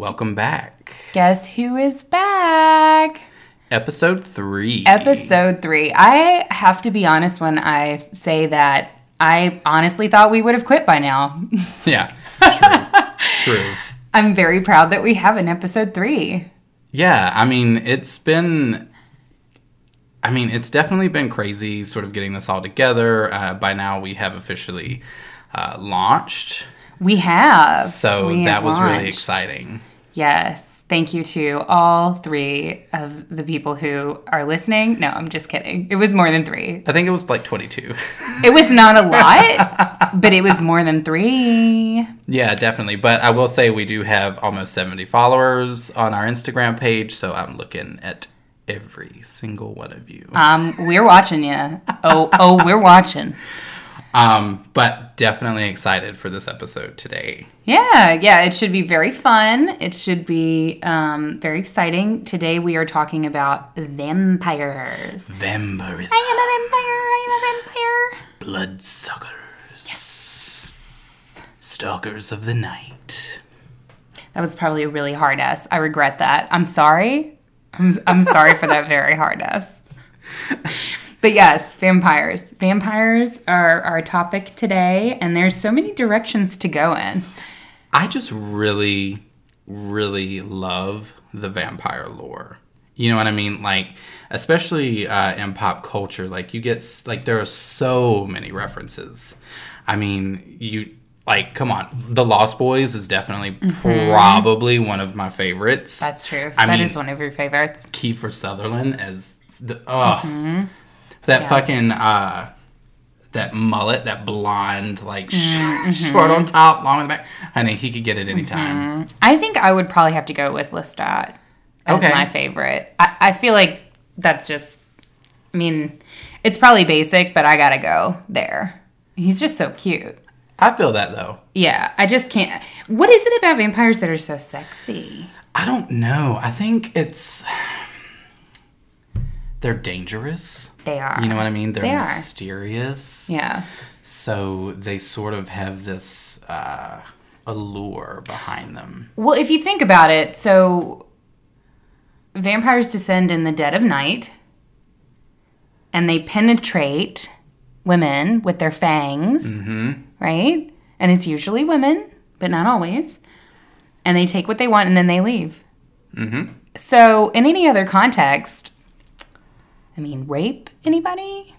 Welcome back. Guess who is back? Episode three. Episode three. I have to be honest when I say that I honestly thought we would have quit by now. Yeah. True. True. I'm very proud that we have an episode three. Yeah. I mean, it's been. I mean, it's definitely been crazy sort of getting this all together. Uh, by now, we have officially uh, launched. We have. So We that have was really exciting. Yes. Thank you to all three of the people who are listening. No, I'm just kidding. It was more than three. I think it was like 22. It was not a lot, but it was more than three. yeah, definitely. But I will say we do have almost 70 followers on our Instagram page. So I'm looking at every single one of you. Um, we're watching you. Oh, oh, we're watching. Um, but definitely excited for this episode today. Yeah, yeah. It should be very fun. It should be um, very exciting. Today we are talking about vampires. Vampires. I am a vampire. I am a vampire. Bloodsuckers. Yes. Stalkers of the night. That was probably a really hard S. I regret that. I'm sorry. I'm, I'm sorry for that very hard S. But yes, vampires. Vampires are our topic today, and there's so many directions to go in. I just really, really love the vampire lore. You know what I mean? Like, especially uh, in pop culture, like you get like there are so many references. I mean, you like come on, The Lost Boys is definitely probably one of my favorites. Mm-hmm. That's true. I That is mean- one of your favorites. Kiefer Sutherland as the oh Mm-hmm. That Yeah. fucking uh that mullet, that blonde, like Mm-hmm. short on top, long on the back. Honey, he could get it anytime. I think I would probably have to go with Lestat as Okay. my favorite. I, I feel like that's just, I mean, it's probably basic, but I gotta go there. He's just so cute. I feel that though. Yeah, I just can't. What is it about vampires that are so sexy? I don't know. I think it's they're dangerous. They are. You know what I mean? They're They mysterious. Yeah. So they sort of have this uh, allure behind them. Well, if you think about it, so vampires descend in the dead of night and they penetrate women with their fangs, right? And it's usually women, but not always. And they take what they want and then they leave. Mm-hmm. So, in any other context, I mean, rape anybody?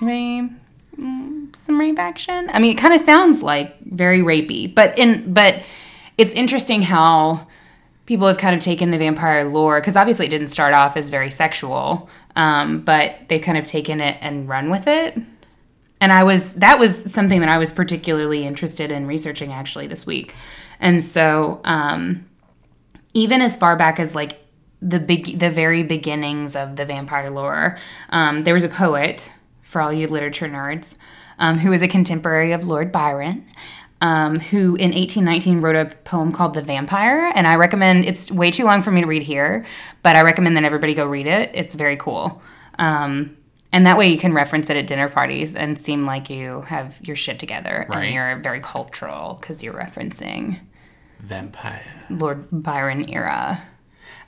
Anybody? Mm, some rape action? I mean, it kind of sounds like very rapey, but in but it's interesting how people have kind of taken the vampire lore because obviously it didn't start off as very sexual, um, but they've kind of taken it and run with it. And I was that was something that I was particularly interested in researching actually this week, and so. Um, even as far back as like the big the very beginnings of the vampire lore um, there was a poet for all you literature nerds um, who was a contemporary of lord byron um, who in 1819 wrote a poem called the vampire and i recommend it's way too long for me to read here but i recommend that everybody go read it it's very cool um, and that way you can reference it at dinner parties and seem like you have your shit together Right. and you're very cultural because you're referencing Vampire. lord byron era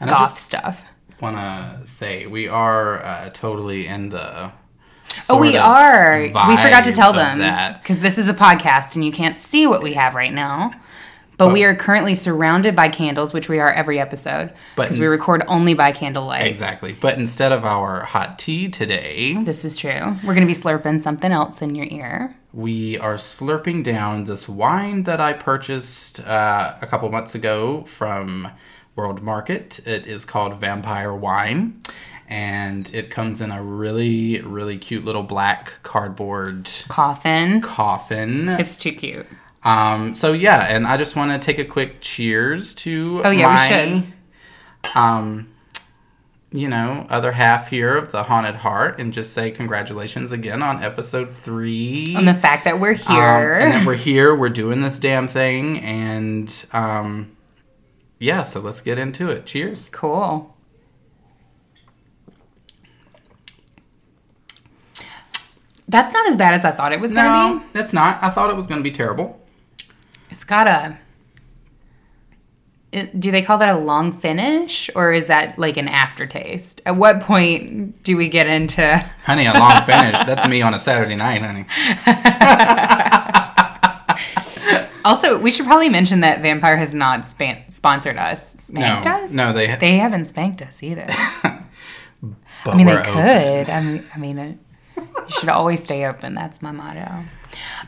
And I goth stuff. want to say we are uh, totally in the. Oh, we are. We forgot to tell them because this is a podcast and you can't see what we have right now. But we are currently surrounded by candles, which we are every episode because we record only by candlelight. Exactly. But instead of our hot tea today, This is true. We're going to be slurping something else in your ear. we are slurping down this wine that I purchased uh, a couple months ago from World Market. It is called Vampire Wine. And it comes in a really, really cute little black cardboard Coffin. coffin. It's too cute. Um, so yeah, and I just want to take a quick cheers to Oh, yeah, we should. um, you know, other half here of the Haunted Heart, and just say congratulations again on episode three. And the fact that we're Um, here. and that we're here, we're doing this damn thing, and um, yeah, so let's get into it. Cheers. cool. That's not as bad as I thought it was going to be. No, that's not. I thought it was going to be terrible. It's got a. it- Do they call that a long finish, or is that like an aftertaste? At what point do we get into? Honey, a long finish. That's me on a Saturday night, honey. Also, we should probably mention that Vampire has not span- sponsored us. Spanked No, us? no, they- they haven't spanked us either. I mean, they open. could. I mean, I mean, it, you should always stay open. That's my motto.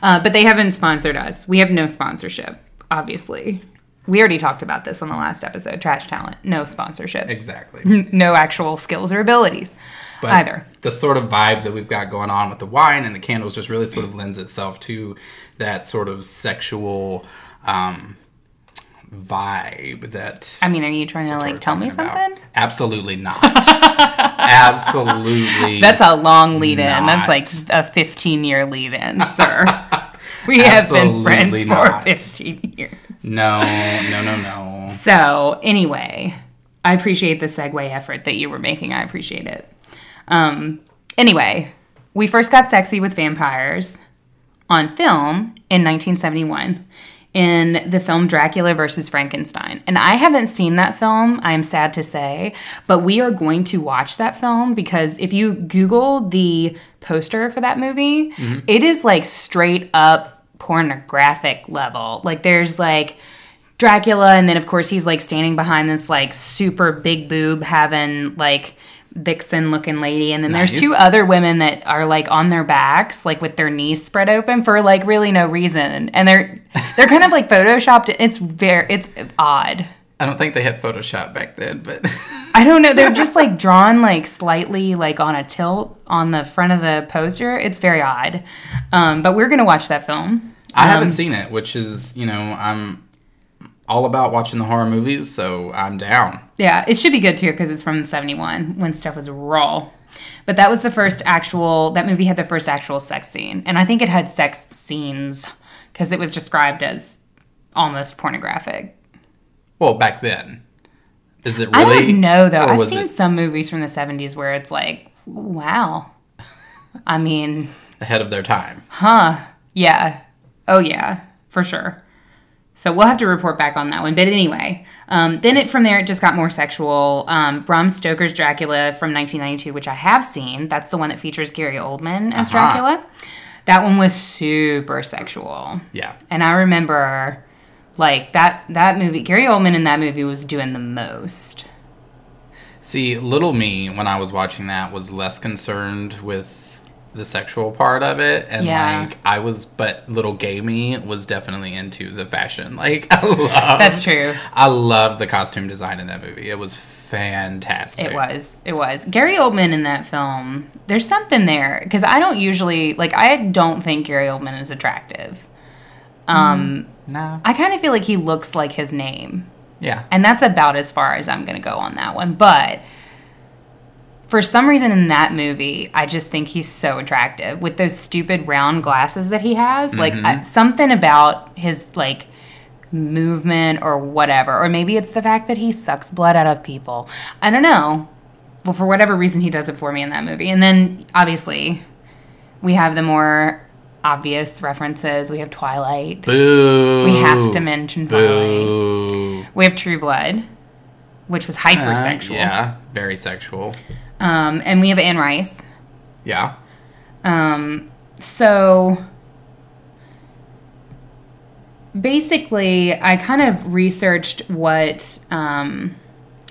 Uh, but they haven't sponsored us. We have no sponsorship, obviously. We already talked about this on the last episode. Trash talent, no sponsorship, Exactly. no actual skills or abilities But either. the sort of vibe that we've got going on with the wine and the candles just really sort of lends itself to that sort of sexual um, vibe that I mean, are you trying to like tell me about. something? Absolutely not. Absolutely. That's a long lead in. That's like a 15 year lead in, sir. We have been friends Absolutely for 15 years. no, no, no, no. So, anyway, I appreciate the segue effort that you were making. I appreciate it. Um, anyway, we first got sexy with vampires on film in 1971 in the film Dracula versus Frankenstein. And I haven't seen that film, I'm sad to say, but we are going to watch that film because if you Google the poster for that movie, it is like straight up pornographic level. Like there's like Dracula, and then of course he's like standing behind this like super big boob having like vixen looking lady, and then there's two other women that are like on their backs, like with their knees spread open for like really no reason, and they're they're kind of like photoshopped. It's very it's odd. I don't think they had Photoshop back then, but I don't know. They're just like drawn like slightly like on a tilt on the front of the poster. It's very odd. Um, but we're gonna watch that film. I Um, haven't seen it, which is, you know, I'm all about watching the horror movies, so I'm down. Yeah, it should be good too because it's from '71 when stuff was raw. But that was the first actual. That movie had the first actual sex scene, and I think it had sex scenes because it was described as almost pornographic. Well, back then. Is it really? I don't know though. I've seen it some movies from the '70s where it's like, wow. I mean, ahead of their time? huh? Yeah. Oh yeah, for sure. So we'll have to report back on that one. But anyway, um, then it from there it just got more sexual. Um, Bram Stoker's Dracula from 1992, which I have seen. That's the one that features Gary Oldman as Uh-huh. Dracula. That one was super sexual, Yeah. and I remember like that that movie. Gary Oldman in that movie was doing the most. See, little me, when I was watching that, was less concerned with the sexual part of it. And, Yeah. like, I was, but little gay me was definitely into the fashion. Like, I love. That's true. I loved the costume design in that movie. It was fantastic. It was. It was. Gary Oldman in that film, there's something there. Because I don't usually, like, I don't think Gary Oldman is attractive. Um, No. I kind of feel like he looks like his name. Yeah. And that's about as far as I'm going to go on that one. But for some reason in that movie, I just think he's so attractive with those stupid round glasses that he has. Like, I, something about his, like, movement or whatever. Or maybe it's the fact that he sucks blood out of people. I don't know. Well, for whatever reason, he does it for me in that movie. And then, obviously, we have the more obvious references. We have Twilight. Boo. We have to mention Twilight. Boo. We have True Blood, which was Uh, hypersexual. yeah. Very sexual. Um, and we have Anne Rice. Yeah. Um, so basically, I kind of researched what um,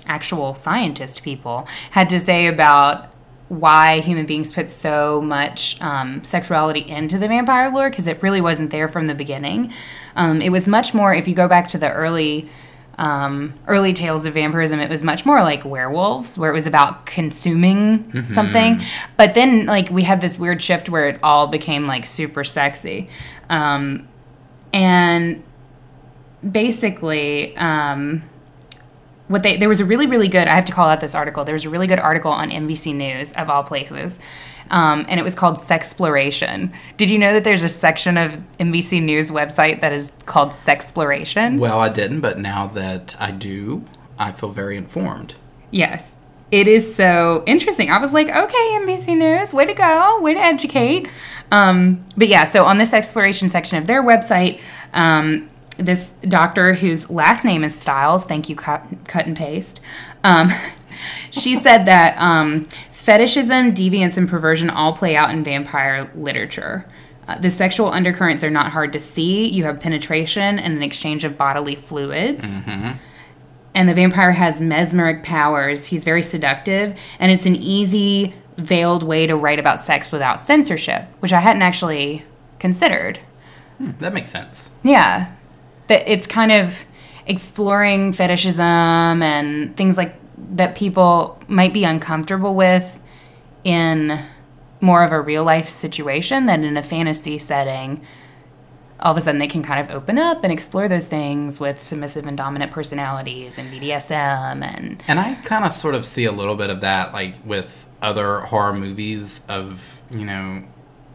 actual scientist people had to say about why human beings put so much um, sexuality into the vampire lore because it really wasn't there from the beginning. Um, it was much more, if you go back to the early. Um, early tales of vampirism, it was much more like werewolves, where it was about consuming something. But then, like, we had this weird shift where it all became like super sexy. Um, and basically um, what they there was a really really good i have to call out this article there was a really good article on nbc news of all places um, and it was called sexploration did you know that there's a section of nbc news website that is called sexploration Well, I didn't, but now that I do, I feel very informed. yes it is so interesting i was like okay nbc news way to go way to educate um, but yeah so on this exploration section of their website um, this doctor whose last name is Styles, thank you, cut, cut and paste. Um, she said that um, fetishism, deviance, and perversion all play out in vampire literature. Uh, the sexual undercurrents are not hard to see. You have penetration and an exchange of bodily fluids. And the vampire has mesmeric powers. He's very seductive, and it's an easy, veiled way to write about sex without censorship, which I hadn't actually considered. That makes sense. Yeah. That it's kind of exploring fetishism and things like that people might be uncomfortable with in more of a real life situation than in a fantasy setting. All of a sudden, they can kind of open up and explore those things with submissive and dominant personalities and BDSM and And I kind of sort of see a little bit of that, like with other horror movies of, you know,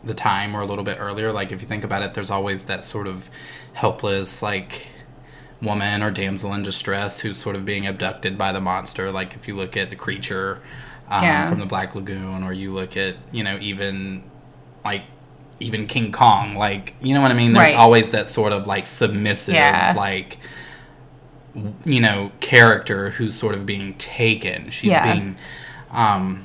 the time or a little bit earlier. Like, if you think about it, there's always that sort of helpless, like, woman or damsel in distress who's sort of being abducted by the monster. Like, if you look at the creature um, Yeah. from the Black Lagoon, or you look at, you know, even, like, even King Kong, like, you know what I mean? There's Right. always that sort of, like, submissive, Yeah. like, you know character who's sort of being taken she's Yeah. being um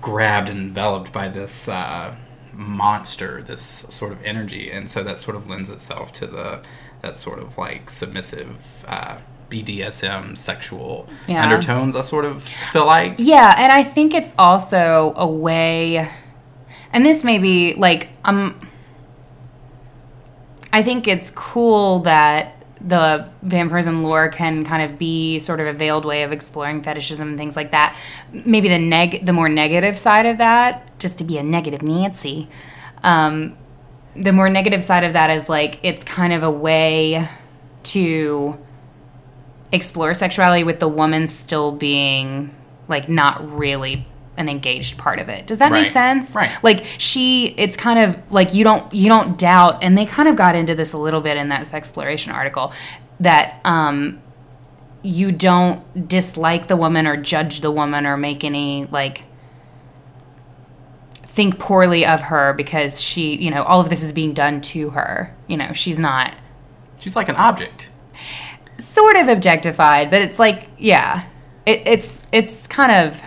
grabbed and enveloped by this uh monster this sort of energy and so that sort of lends itself to the that sort of like submissive uh BDSM sexual Yeah. undertones I sort of feel like Yeah, and I think it's also a way, and this may be like um, I think it's cool that the vampirism lore can kind of be sort of a veiled way of exploring fetishism and things like that. Maybe the neg, the more negative side of that, just to be a negative Nancy. Um, the more negative side of that is like it's kind of a way to explore sexuality with the woman still being like not really an engaged part of it. Does that make sense? Right. Like she it's kind of like you don't you don't doubt and they kind of got into this a little bit in that exploration article that um you don't dislike the woman or judge the woman or make any like think poorly of her because she, you know, all of this is being done to her. You know, she's not she's like an object sort of objectified, but it's like, yeah, it, it's it's kind of,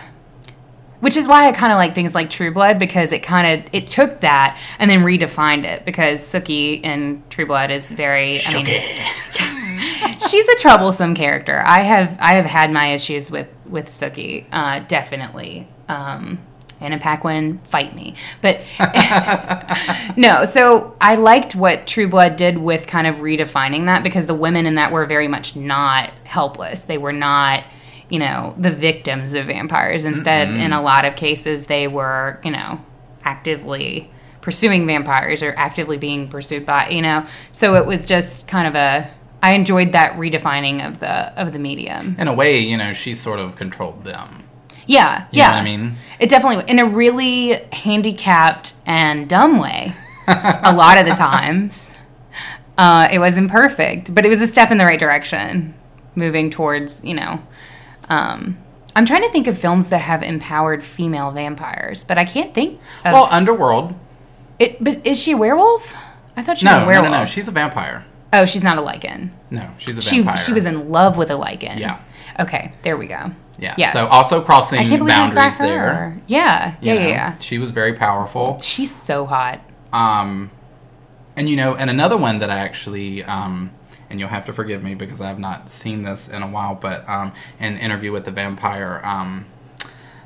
which is why I kind of like things like True Blood because it kind of it took that and then redefined it because Sookie in True Blood is very, I mean, she's a troublesome character. I have I have had my issues with with Sookie, uh, definitely. Um, Anna Paquin, fight me. But no, so I liked what True Blood did with kind of redefining that because the women in that were very much not helpless. They were not, you know, the victims of vampires. Instead, in a lot of cases, they were, you know, actively pursuing vampires or actively being pursued by, you know. So it was just kind of a I enjoyed that redefining of the of the medium. in a way you know she sort of controlled them Yeah, you yeah. I mean It definitely in a really handicapped and dumb way. a lot of the times, uh, it was imperfect, but it was a step in the right direction, moving towards you know. Um, I'm trying to think of films that have empowered female vampires, but I can't think. Of well Underworld it. But is she a werewolf? I thought she no was a werewolf. no no no. she's a vampire oh, she's not a Lycan. no she's a She vampire she was in love with a Lycan. Yeah. Okay, there we go. Yeah. Yes. So also crossing I can't believe I boundaries there. her. Yeah, yeah, yeah, yeah. She was very powerful. She's so hot. Um, and you know, and another one that I actually, um, and you'll have to forgive me because I have not seen this in a while, but um, an interview with the vampire, um,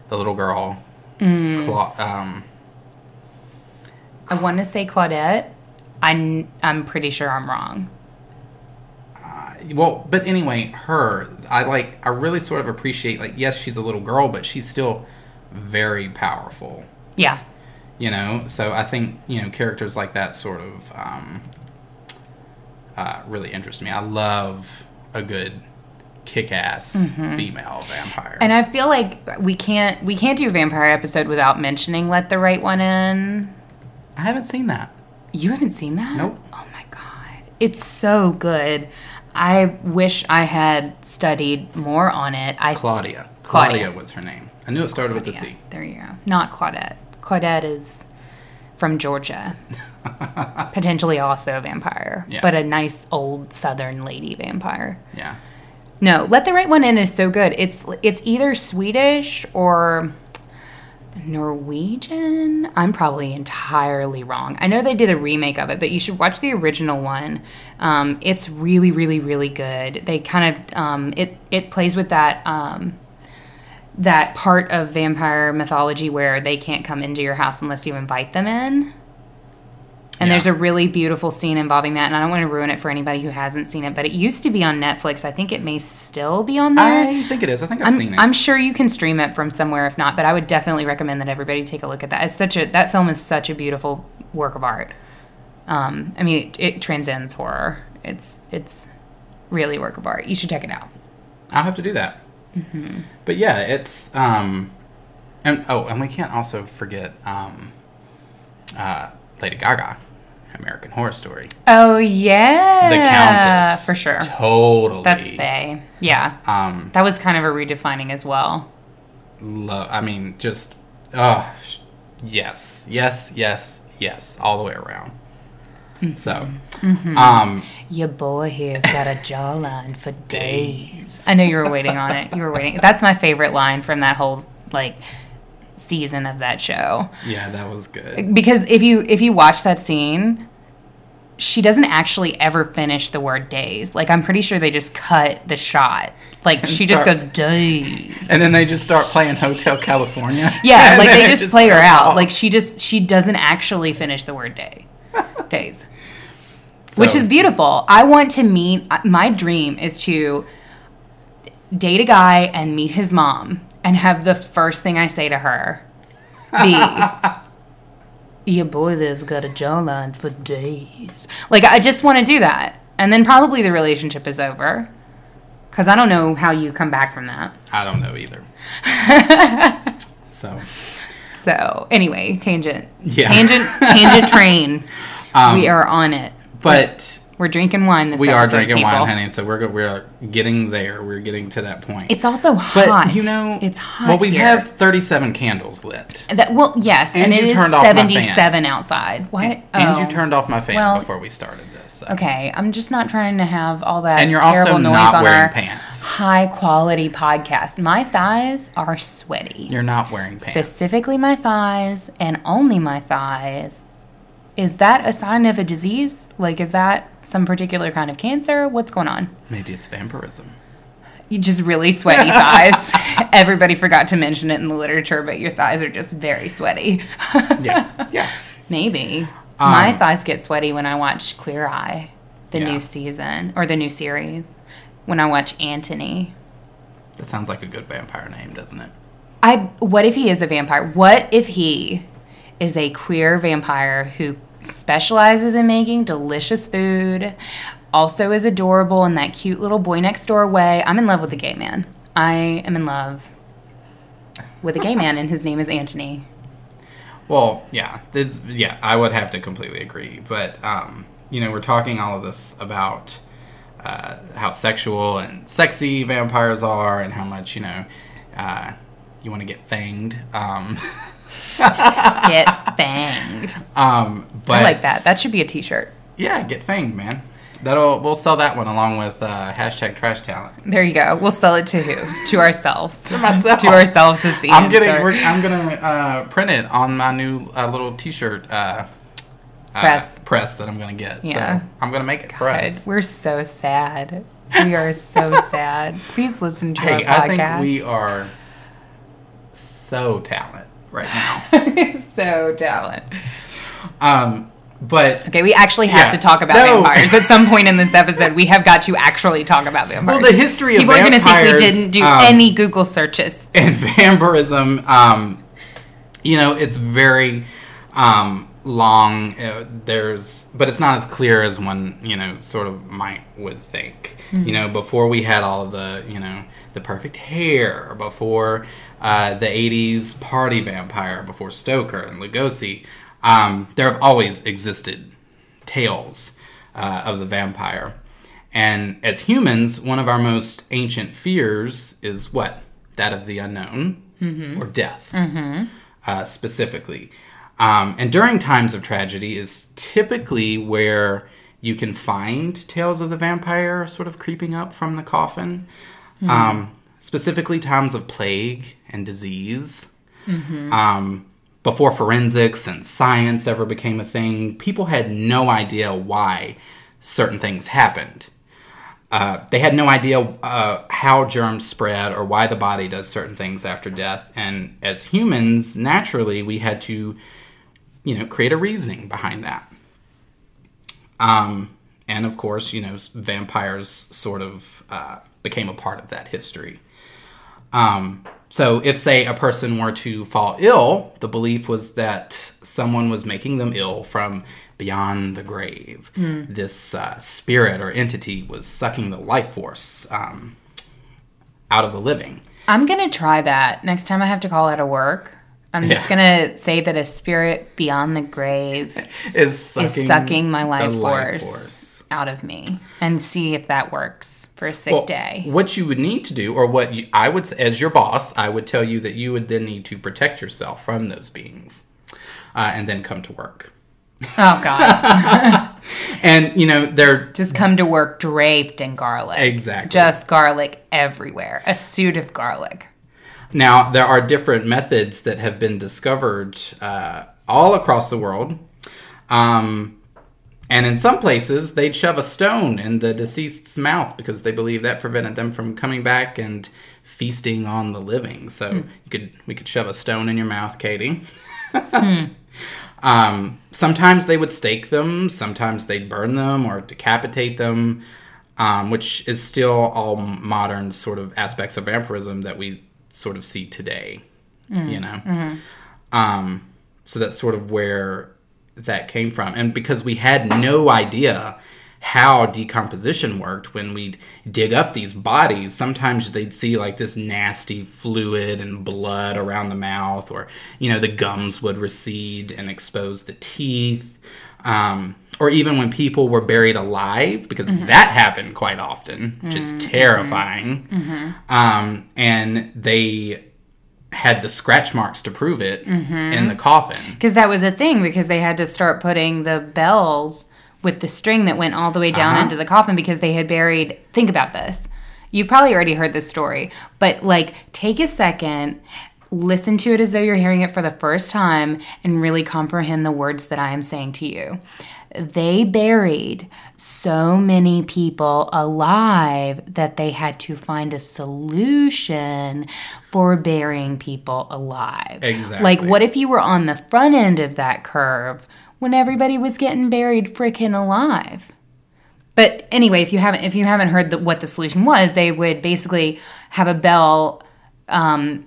the little girl, Mm. Cla- um, I want to say Claudette. I'm I'm pretty sure I'm wrong. Well, but anyway, her, I like, I really sort of appreciate, like, yes, she's a little girl, but she's still very powerful. Yeah. you know so i think you know characters like that sort of um, uh, really interest me i love a good kick-ass female vampire Mm-hmm. And I feel like we can't we can't do a vampire episode without mentioning Let the Right One In. i haven't seen that You haven't seen that? Nope. Oh my god. It's so good. I wish I had studied more on it. I claudia Claudia. claudia was her name i knew it started with the c There you go. Not Claudette. Claudette is from Georgia. Potentially also a vampire, Yeah. but a nice old southern lady vampire. Yeah. No, Let the Right One In is so good. It's it's either Swedish or Norwegian. I'm probably entirely wrong. I know they did a remake of it, but you should watch the original one. Um, it's really, really, really good. They kind of um, it it plays with that um, that part of vampire mythology where they can't come into your house unless you invite them in. And Yeah. there's a really beautiful scene involving that, and I don't want to ruin it for anybody who hasn't seen it, but it used to be on Netflix. I think it may still be on there. I think it is. I think I've I'm, seen it. I'm sure you can stream it from somewhere if not, but I would definitely recommend that everybody take a look at that. It's such a that film is such a beautiful work of art. Um, I mean, it, it transcends horror. It's it's really a work of art. You should check it out. I'll have to do that. Mm-hmm. But yeah, it's um, and oh, and we can't also forget um, uh, Lady Gaga, American Horror Story, Oh yeah, the Countess, for sure. Totally, That's Faye. Yeah, Um, that was kind of a redefining as well. lo- I mean, just oh, sh- yes, yes, yes, yes, all the way around. Mm-hmm. So, um, Your boy here's got a jawline for days. I know you were waiting on it. You were waiting. That's my favorite line from that whole like season of that show. yeah, that was good. because if you if you watch that scene she doesn't actually ever finish the word days like i'm pretty sure they just cut the shot like And she just goes days And then they just start playing Hotel California. yeah like they it just, play her out off. like she just she doesn't actually finish the word day days which is beautiful i want to meet my dream is to date a guy and meet his mom and have the first thing i say to her be your boy there's got a jawline for days. Like i just want to do that. And then probably the relationship is over. Because i don't know how you come back from that. I don't know either. so. So anyway tangent. Yeah. tangent tangent train. Um, we are on it. but we're drinking wine this we are drinking people. wine, honey. So we're we're uh, getting there. We're getting to that point. it's also hot. but you know, it's hot Well, we here. have thirty-seven candles lit, that well yes and, And it is turned off my fan. 77 outside why and, and you oh. turned off my fan Well, before we started this. So. okay i'm just not trying to have all that And you're terrible also noise not on wearing our pants. high quality podcast my thighs are sweaty You're not wearing pants. specifically my thighs and only my thighs. Is that a sign of a disease? Like, is that some particular kind of cancer? What's going on? Maybe it's vampirism. You just really sweaty thighs. Everybody forgot to mention it in the literature, but your thighs are just very sweaty. Yeah, yeah. Maybe. my Um, thighs get sweaty when I watch Queer Eye, the Yeah. new season or the new series. When I watch Antoni. That sounds like a good vampire name, doesn't it? I what if he is a vampire? What if he is a queer vampire who specializes in making delicious food, also is adorable in that cute little boy next door way? I'm in love with a gay man. I am in love with a gay man and his name is Antoni. Well, yeah, yeah, I would have to completely agree. But um, you know, we're talking all of this about uh, how sexual and sexy vampires are, and how much you know uh, you want to get fanged. Um, Get banged. um, but I like that. That should be a t-shirt. yeah, get fanged, man. That'll we'll sell that one along with uh, hashtag trash talent. There you go. We'll sell it to who? To ourselves. to myself. ourselves is the I'm answer. getting. We're, I'm gonna uh, print it on my new uh, little T-shirt uh, uh, Press. press that I'm gonna get. Yeah. So I'm gonna make it for us. We're so sad. We are so sad. Please listen to Hey, our I think we are so talent right now. so talent. um, but Okay, we actually have Yeah. to talk about No. vampires at some point in this episode. We have got to actually talk about vampires. well, the history of People are going to think we didn't do um, any Google searches. and vampirism. Um, you know, it's very um, long. Uh, there's, but it's not as clear as one you know sort of might would think. You know, before we had all of the you know the perfect hair, before uh, the '80s party vampire, before Stoker and Lugosi, um, there have always existed tales uh, of the vampire. And as humans, one of our most ancient fears is what? That of the unknown or death, uh, specifically. Um, and during times of tragedy is typically where you can find tales of the vampire sort of creeping up from the coffin. Um, specifically, times of plague and disease. Um, before forensics and science ever became a thing, people had no idea why certain things happened. Uh, they had no idea uh, how germs spread or why the body does certain things after death. And as humans, naturally, we had to, you know, create a reasoning behind that. Um, and of course, you know, vampires sort of uh, became a part of that history. Um, so, if, say, a person were to fall ill, the belief was that someone was making them ill from beyond the grave. This uh, spirit or entity was sucking the life force um, out of the living. I'm gonna try that next time I have to call out of work. I'm just Yeah. gonna say that a spirit beyond the grave Is sucking, is sucking my the life, force, out of me, and see if that works for a sick Well, day. What you would need to do, or what you, I would, as your boss, I would tell you that you would then need to protect yourself from those beings, uh, and then come to work. Oh God! And you know they're just come to work draped in garlic. Exactly. Just garlic everywhere. A suit of garlic. Now, there are different methods that have been discovered uh, all across the world. Um, and in some places, they'd shove a stone in the deceased's mouth because they believe that prevented them from coming back and feasting on the living. So you could we could shove a stone in your mouth, Katie. um, sometimes they would stake them. Sometimes they'd burn them or decapitate them, um, which is still all modern sort of aspects of vampirism that we sort of see today. You know, um, so that's sort of where that came from, and because we had no idea how decomposition worked when we'd dig up these bodies sometimes they'd see like this nasty fluid and blood around the mouth or you know the gums would recede and expose the teeth. Um, or even when people were buried alive because that happened quite often which is terrifying. Um, and they had the scratch marks to prove it in the coffin Because that was a thing, because they had to start putting the bells with the string that went all the way down Uh-huh. into the coffin because they had buried. Think about this. You probably already heard this story, but like take a second, listen to it as though you're hearing it for the first time, and really comprehend the words that I am saying to you. They buried so many people alive that they had to find a solution for burying people alive. Exactly. Like, what if you were on the front end of that curve when everybody was getting buried freaking alive? But anyway, if you haven't if you haven't heard the, what the solution was, they would basically have a bell um,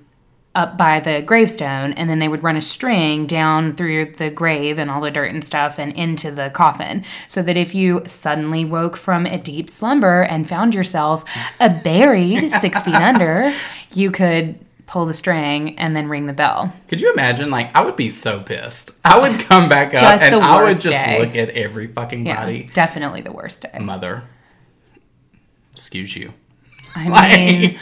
up by the gravestone, and then they would run a string down through the grave and all the dirt and stuff, and into the coffin, so that if you suddenly woke from a deep slumber and found yourself uh, buried six feet under, you could pull the string and then ring the bell. Could you imagine? Like, I would be so pissed. I would come back up Just and I would just day. look at every fucking Yeah, body. definitely the worst day. Mother, excuse you. I Like- mean,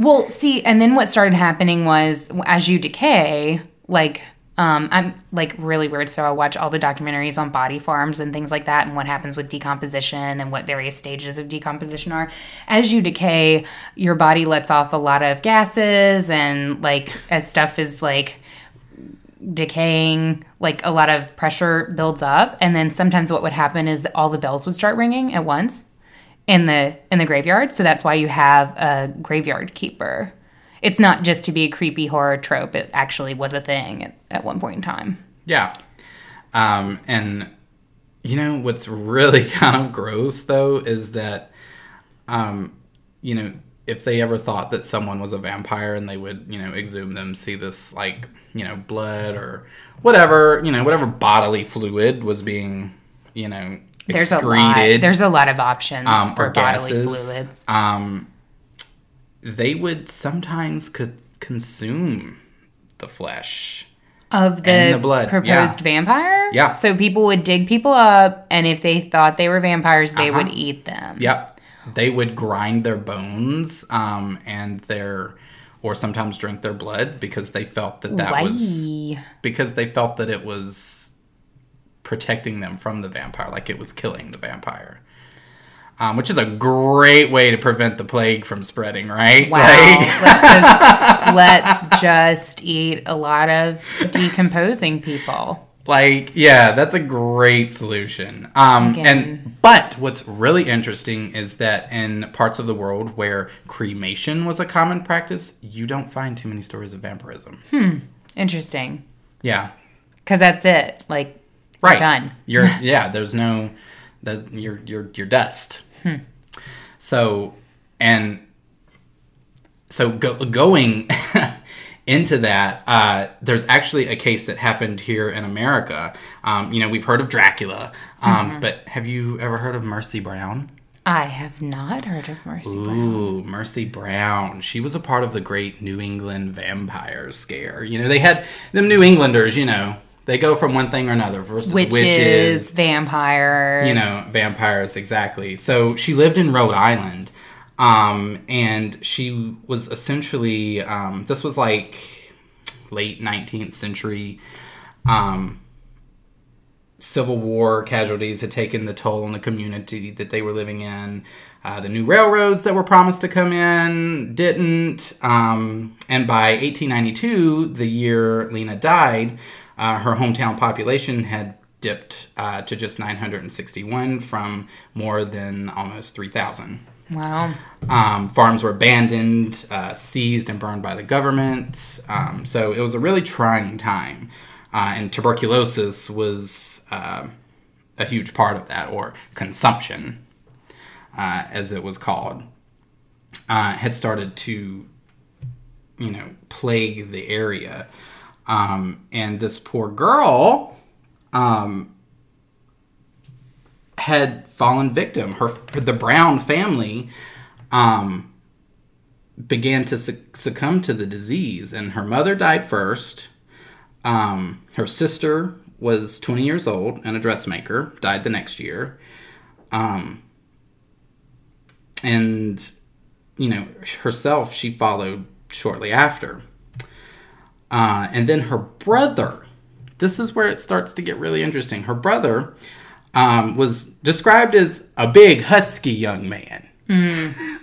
well, see, and then what started happening was as you decay, like, um, I'm like really weird. So I watch all the documentaries on body farms and things like that, and what happens with decomposition and what various stages of decomposition are. As you decay, your body lets off a lot of gases, and like as stuff is like decaying like a lot of pressure builds up and then sometimes what would happen is that all the bells would start ringing at once in the in the graveyard. So that's why you have a graveyard keeper. It's not just to be a creepy horror trope. It actually was a thing at, at one point in time. Yeah. Um, and you know what's really kind of gross though is that, um, you know, if they ever thought that someone was a vampire and they would, you know, exhume them, see this like, you know, blood or whatever, you know, whatever bodily fluid was being, you know, there's a lot there's a lot of options um, for or bodily gases, fluids Um, they would sometimes could consume the flesh. of the, the blood, proposed yeah. vampire Yeah. so people would dig people up and if they thought they were vampires they would Uh-huh. eat them Yep. They would grind their bones um, and their or sometimes drink their blood because they felt that that was because they felt that it was protecting them from the vampire, like it was killing the vampire. Um, which is a great way to prevent the plague from spreading, right? Wow. Like- let's just let's just eat a lot of decomposing people. Like, yeah, that's a great solution. Um, Again. and but what's really interesting is that in parts of the world where cremation was a common practice, you don't find too many stories of vampirism. Hmm. Interesting. Yeah, Because that's it. Like, right. done. You're yeah. There's no, that you're you're you're dust. So and so go, going into that, uh, there's actually a case that happened here in America. Um, you know, we've heard of Dracula, um, but have you ever heard of Mercy Brown? I have not heard of Mercy Brown. Ooh, Mercy Brown. She was a part of the great New England vampire scare. You know, they had them New Englanders, you know, they go from one thing or another. Versus Witches, witches, vampires. you know, vampires, exactly. So she lived in Rhode Island. Um, and she was essentially, um, this was like late 19th century. Um, Civil War casualties had taken the toll on the community that they were living in. Uh, the new railroads that were promised to come in didn't. Um, and by 1892, the year Lena died, uh, her hometown population had dipped uh, to just 961 from more than almost 3,000. Wow. Um, farms were abandoned, uh, seized, and burned by the government. Um, so it was a really trying time. Uh, and tuberculosis was uh, a huge part of that, or consumption, uh, as it was called, uh, had started to, you know, plague the area. Um, and this poor girl um, had fallen victim. Her the Brown family um, began to suc- succumb to the disease, and her mother died first. Um, her sister was 20 years old and a dressmaker, died the next year. Um, and, you know, herself, she followed shortly after. Uh, and then her brother, this is where it starts to get really interesting. Her brother um, was described as a big, husky young man.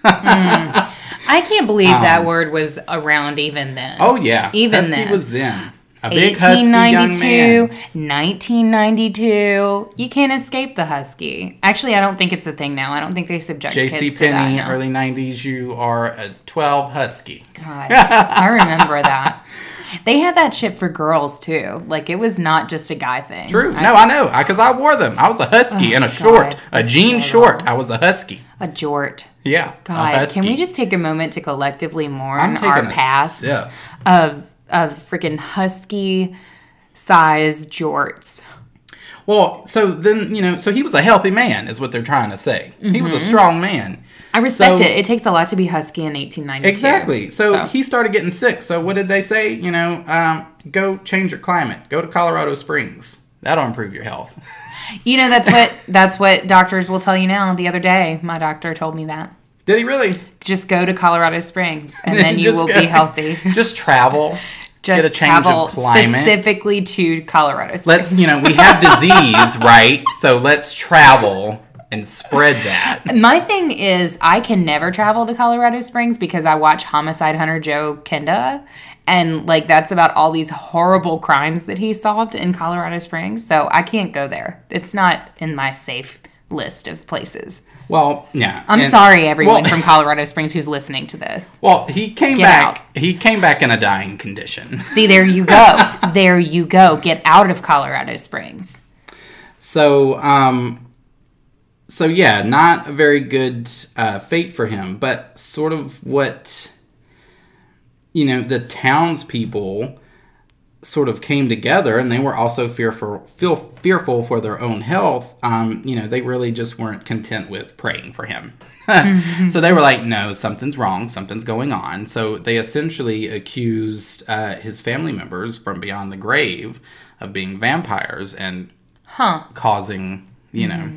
I can't believe that word was around even then. Um, Oh, yeah. Even husky then. was then. A big, husky young 1892, man. 1992. You can't escape the husky. Actually, I don't think it's a thing now. I don't think they subject J.C. kids to that now. early 90s, you are a 12 husky. God, I remember that. They had that shit for girls too. Like it was not just a guy thing. True. I- no, I know. Because I, wore them. I was a husky oh, and a short. A jean short. I was a husky. a jort. Yeah. God, can we just take a moment to collectively mourn our past sip. of of freaking husky size jorts? Well, so then, you know, so he was a healthy man, is what they're trying to say. He was a mm-hmm. strong man. I respect So- it. It takes a lot to be husky in 1892. Exactly. So, he started getting sick. So what did they say? You know, um, go change your climate. Go to Colorado Springs. That'll improve your health. you know that's what that's what doctors will tell you now. The other day, my doctor told me that. Did he really? Just go to Colorado Springs, and then you will go- be healthy. Just travel. Just get a change travel of climate. specifically to Colorado Springs. Let's, you know, we have disease, right? So let's travel and spread that. My thing is, I can never travel to Colorado Springs because I watch Homicide Hunter Joe Kenda, and like that's about all these horrible crimes that he solved in Colorado Springs. So I can't go there. It's not in my safe list of places. Well, yeah. I'm and- sorry, everyone well- from Colorado Springs who's listening to this. Well, he came Get back. He came back in a dying condition. See, there you go. there you go. Get out of Colorado Springs. So, um, so yeah, not a very good uh, fate for him, but sort of what you know the townspeople sort of came together, and they were also fearful, feel fearful for their own health. Um, you know, they really just weren't content with praying for him. so they were like, "No, something's wrong. Something's going on." So they essentially accused uh, his family members from beyond the grave of being vampires and Huh. causing, you know,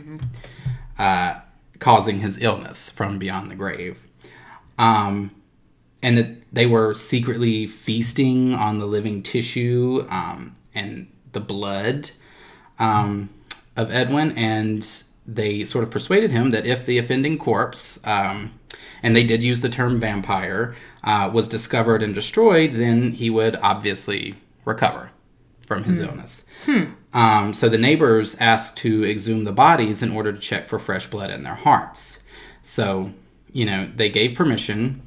uh, causing his illness from beyond the grave. Um, and that they were secretly feasting on the living tissue um, and the blood um, of Edwin, and they sort of persuaded him that if the offending corpse, um, and they did use the term vampire, uh, was discovered and destroyed, then he would obviously recover from his illness. Um, so the neighbors asked to exhume the bodies in order to check for fresh blood in their hearts. So, you know, they gave permission.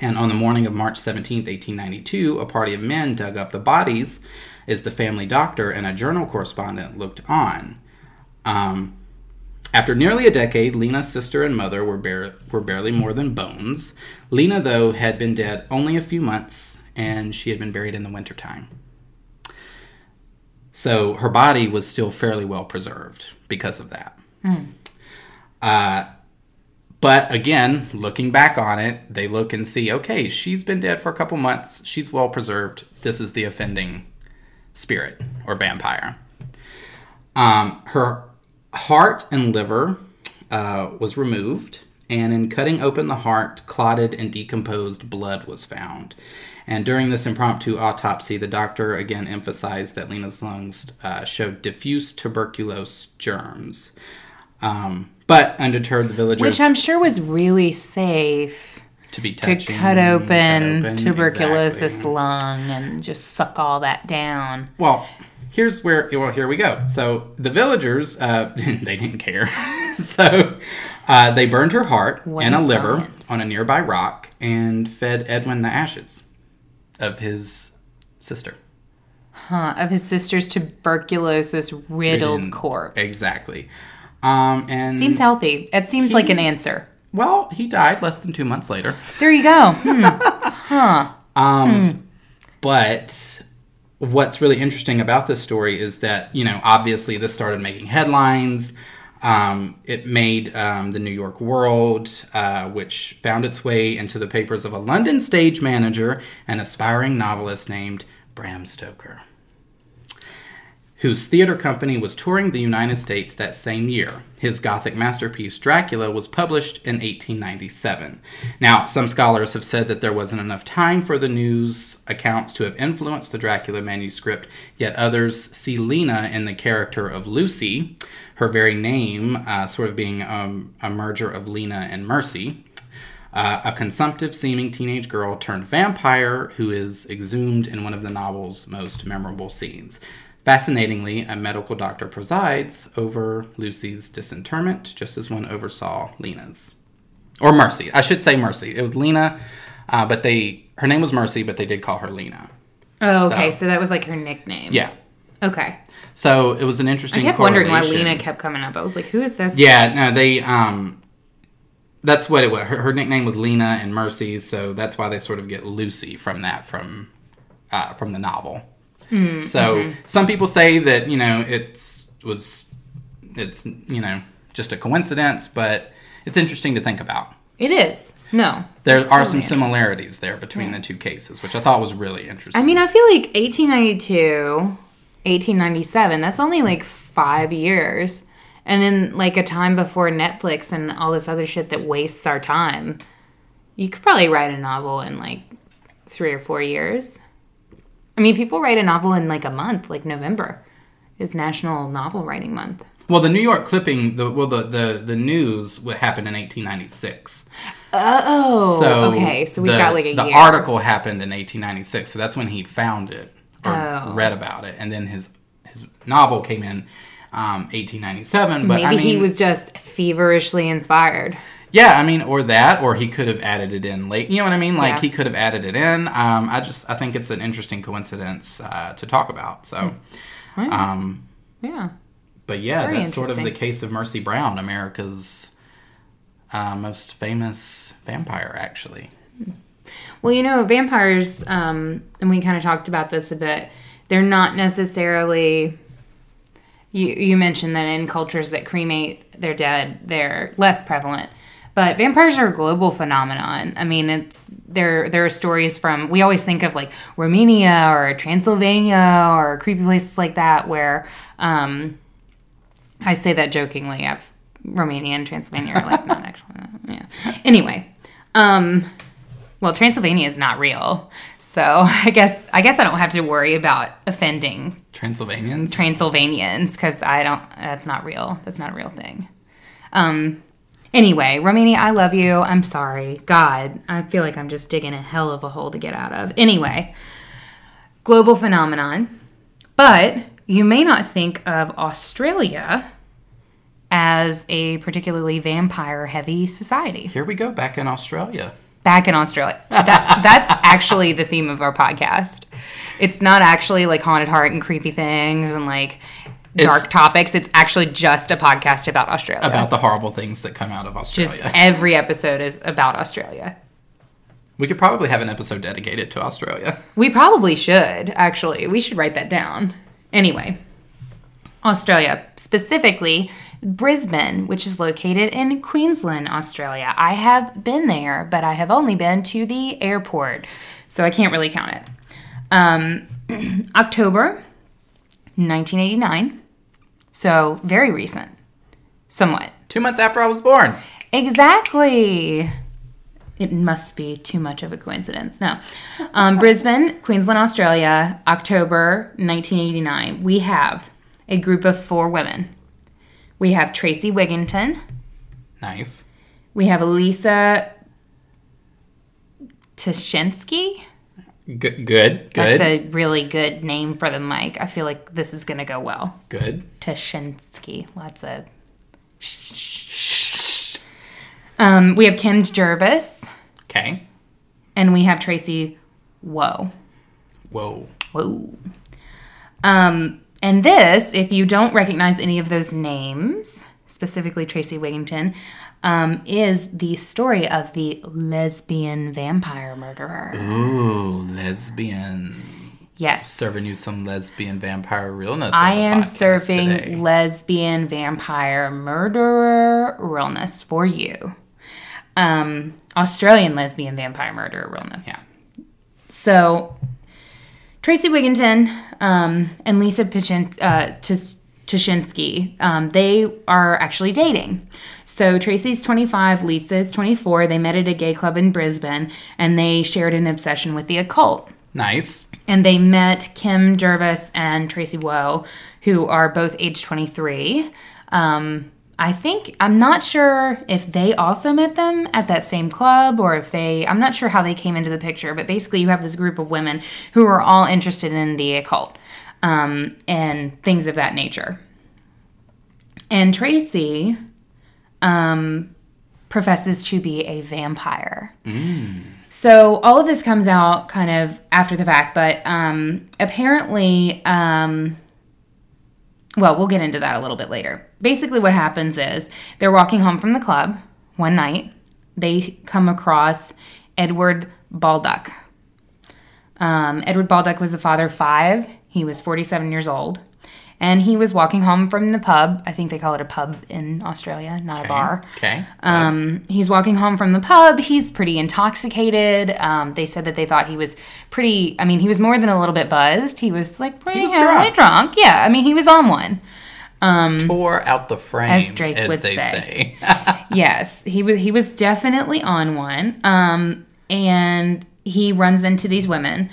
And on the morning of March 17th, 1892, a party of men dug up the bodies as the family doctor and a journal correspondent looked on. Um, after nearly a decade, Lena's sister and mother were, bar- were barely more than bones. Lena, though, had been dead only a few months, and she had been buried in the wintertime. So her body was still fairly well preserved because of that. Uh, but again, looking back on it, they look and see okay, she's been dead for a couple months. She's well preserved. This is the offending spirit or vampire. Um, her heart and liver uh, was removed, and in cutting open the heart, clotted and decomposed blood was found. And during this impromptu autopsy, the doctor again emphasized that Lena's lungs uh, showed diffuse tuberculose germs. Um, but undeterred, the villagers Which I'm sure was really safe to be to cut open, open, tuberculosis exactly. lung and just suck all that down. Well, here's where well here we go. So the villagers uh, they didn't care, so uh, they burned her heart What and a is liver science? on a nearby rock and fed Edwin the ashes of his sister. Huh, of his sister's tuberculosis riddled corpse. Exactly. Um, and Seems healthy. It seems like an answer. well, he died less than two months later. There you go. Hmm. Um, But what's really interesting about this story is that, you know, obviously this started making headlines. Um, it made um, the New York World, uh, which found its way into the papers of a London stage manager and aspiring novelist named Bram Stoker, whose theater company was touring the United States that same year. His Gothic masterpiece, Dracula, was published in 1897. Now, some scholars have said that there wasn't enough time for the news accounts to have influenced the Dracula manuscript, yet others see Lena in the character of Lucy, her very name uh, sort of being um, a merger of Lena and Mercy. Uh, a consumptive seeming teenage girl turned vampire who is exhumed in one of the novel's most memorable scenes. Fascinatingly, a medical doctor presides over Lucy's disinterment, just as one oversaw Lena's. Or Mercy. I should say Mercy. It was Lena, uh, but they her name was Mercy, but they did call her Lena. Oh, okay. So- So, that was like her nickname. Yeah. Okay. So it was an interesting. I kept wondering why. Lena kept coming up. I was like, who is this? Yeah, no, they um that's what it was. Her, her nickname was Lena and Mercy, so that's why they sort of get Lucy from that from uh, from the novel. Mm, so mm-hmm. some people say that you know it's was it's you know just a coincidence, but it's interesting to think about. It is. No. There are totally some similarities there between the two cases, which I thought was really interesting. I mean, I feel like 1892, 1897, that's only like five years. And in like a time before Netflix and all this other shit that wastes our time, you could probably write a novel in like three or four years. I mean, people write a novel in like a month, like November is National Novel Writing Month. well, the New York clipping, the well, the the, the news what happened in 1896. Oh, So okay. So we the, got like a the year. article happened in 1896, so that's when he found it or Oh. read about it, and then his his novel came in um, 1897. But Maybe I mean, he was just feverishly inspired. Yeah, I mean, or that, or he could have added it in late. You know what I mean? Like Yeah. he could have added it in. Um, I just I think it's an interesting coincidence uh, to talk about. So, um, Yeah. but yeah, Very that's sort of the case of Mercy Brown, America's uh, most famous vampire, actually. Well, you know, vampires, um, and we kind of talked about this a bit. They're not necessarily. You you mentioned that in cultures that cremate their dead, they're less prevalent. But vampires are a global phenomenon. I mean, it's there. There are stories from. We always think of like Romania or Transylvania or creepy places like that where. Um, I say that jokingly. I've Romania and Transylvania are like not actually. Yeah. Anyway, um, Well, Transylvania is not real. So I guess I guess I don't have to worry about offending Transylvanians. Transylvanians because I don't. That's not real. That's not a real thing. Um. Anyway, Romania, I love you. I'm sorry. God, I feel like I'm just digging a hell of a hole to get out of. Anyway, global phenomenon. But you may not think of Australia as a particularly vampire heavy society. Here we go, back in Australia. Back in Australia. That, that's actually the theme of our podcast. It's not actually like haunted heart and creepy things and like dark It's- topics. It's actually just a podcast about Australia. About the horrible things that come out of just Australia. every episode is about Australia. we could probably have an episode dedicated to Australia. We probably should, actually. We should write that down. Anyway, Australia, specifically Brisbane, which is located in Queensland, Australia. I have been there, but I have only been to the airport, so I can't really count it. Um, October 1989, so very recent, somewhat. Two months after I was born. Exactly. It must be too much of a coincidence. No. Um, Brisbane, Queensland, Australia, October 1989. We have a group of four women. We have Tracey Wigginton. Nice. We have Elisa Ptaschinski. G- good. Good. That's a really good name for the mic. I feel like this is going to go well. good. Ptaschinski. Lots of. Um, we have Kim Jervis. Okay. and we have Tracy Whoa. Whoa. Whoa. Um, and this, if you don't recognize any of those names, specifically Tracey Wigginton, um, is the story of the lesbian vampire murderer. Ooh, lesbian. Yes. Serving you some lesbian vampire realness. I am serving today. lesbian vampire murderer realness for you. Um, Australian lesbian vampire murderer realness. Yeah. So, Tracey Wigginton um, and Lisa Pichin, uh, Tis- Tishinsky, um, they are actually dating. So, Tracy's 25, Lisa's 24. They met at a gay club in Brisbane and they shared an obsession with the occult. Nice. And they met Kim Jervis and Tracy Woe, who are both age 23. Um, I think, I'm not sure if they also met them at that same club or if they, I'm not sure how they came into the picture, but basically you have this group of women who are all interested in the occult um, and things of that nature. And Tracy um, professes to be a vampire. So all of this comes out kind of after the fact, but um, apparently, um, well, we'll get into that a little bit later. Basically, what happens is they're walking home from the club one night. They come across Edward Baldock. Um, Edward Baldock was a father of five. He was 47 years old. And he was walking home from the pub. I think they call it a pub in Australia, not a bar. Okay. Um, he's walking home from the pub. He's pretty intoxicated. Um, they said that they thought he was pretty. I mean, he was more than a little bit buzzed. He was like pretty was heavily drunk. Yeah, I mean, he was on one. Um, Tore out the frame, As Drake as would they say. say. yes, he was. He was definitely on one. Um, and he runs into these women,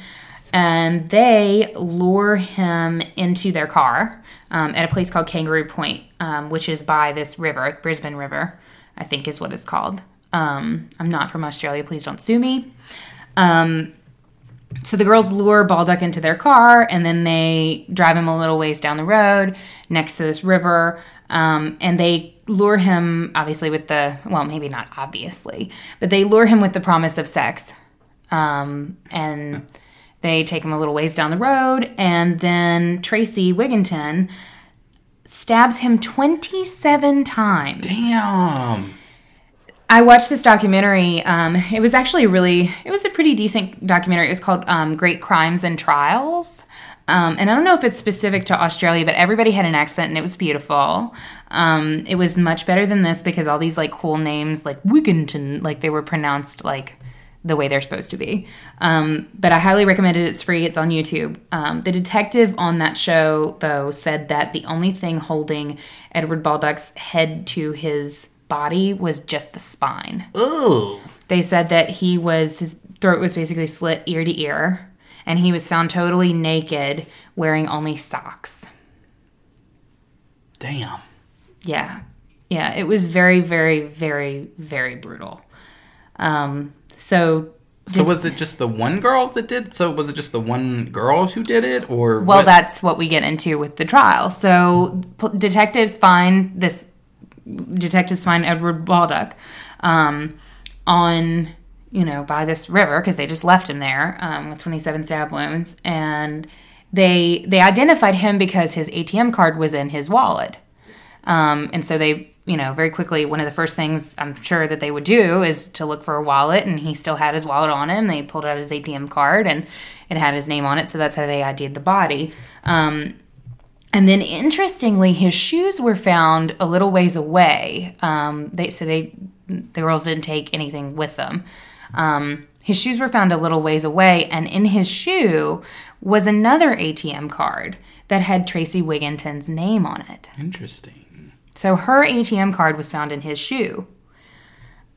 and they lure him into their car um, at a place called Kangaroo Point, um, which is by this river, Brisbane River, I think is what it's called. Um, I'm not from Australia. Please don't sue me. Um, so the girls lure Baldock into their car and then they drive him a little ways down the road next to this river. Um, and they lure him, obviously, with the, well, maybe not obviously, but they lure him with the promise of sex. Um, and they take him a little ways down the road. And then Tracey Wigginton stabs him 27 times. Damn. I watched this documentary. Um, it was actually really, it was a pretty decent documentary. It was called um, Great Crimes and Trials. Um, and I don't know if it's specific to Australia, but everybody had an accent and it was beautiful. Um, it was much better than this because all these like cool names like Wigginton, like they were pronounced like the way they're supposed to be. Um, but I highly recommend it. It's free. It's on YouTube. Um, the detective on that show, though, said that the only thing holding Edward Baldock's head to his body was just the spine. Ooh. They said that he was his throat was basically slit ear to ear, and he was found totally naked, wearing only socks. Damn. Yeah, yeah, it was very, very, very, very brutal. Um, so So was it just the one girl that did? So was it just the one girl who did it, or Well, what- that's what we get into with the trial. So p- detectives find this. Detectives find Edward Baldock um, on, you know, by this river because they just left him there um, with 27 stab wounds, and they they identified him because his ATM card was in his wallet, um, and so they. You know, very quickly, one of the first things I'm sure that they would do is to look for a wallet, and he still had his wallet on him. They pulled out his ATM card, and it had his name on it, so that's how they ID'd the body. Um, and then, interestingly, his shoes were found a little ways away. Um, they so they the girls didn't take anything with them. Um, his shoes were found a little ways away, and in his shoe was another ATM card that had Tracey Wigginton's name on it. interesting? So her ATM card was found in his shoe.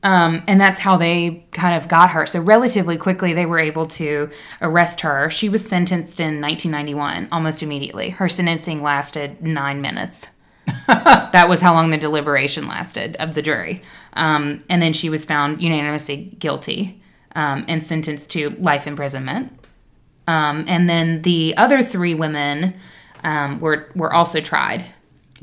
Um, and that's how they kind of got her. So, relatively quickly, they were able to arrest her. She was sentenced in 1991, almost immediately. Her sentencing lasted nine minutes. that was how long the deliberation lasted of the jury. Um, and then she was found unanimously guilty um, and sentenced to life imprisonment. Um, and then the other three women um, were were also tried,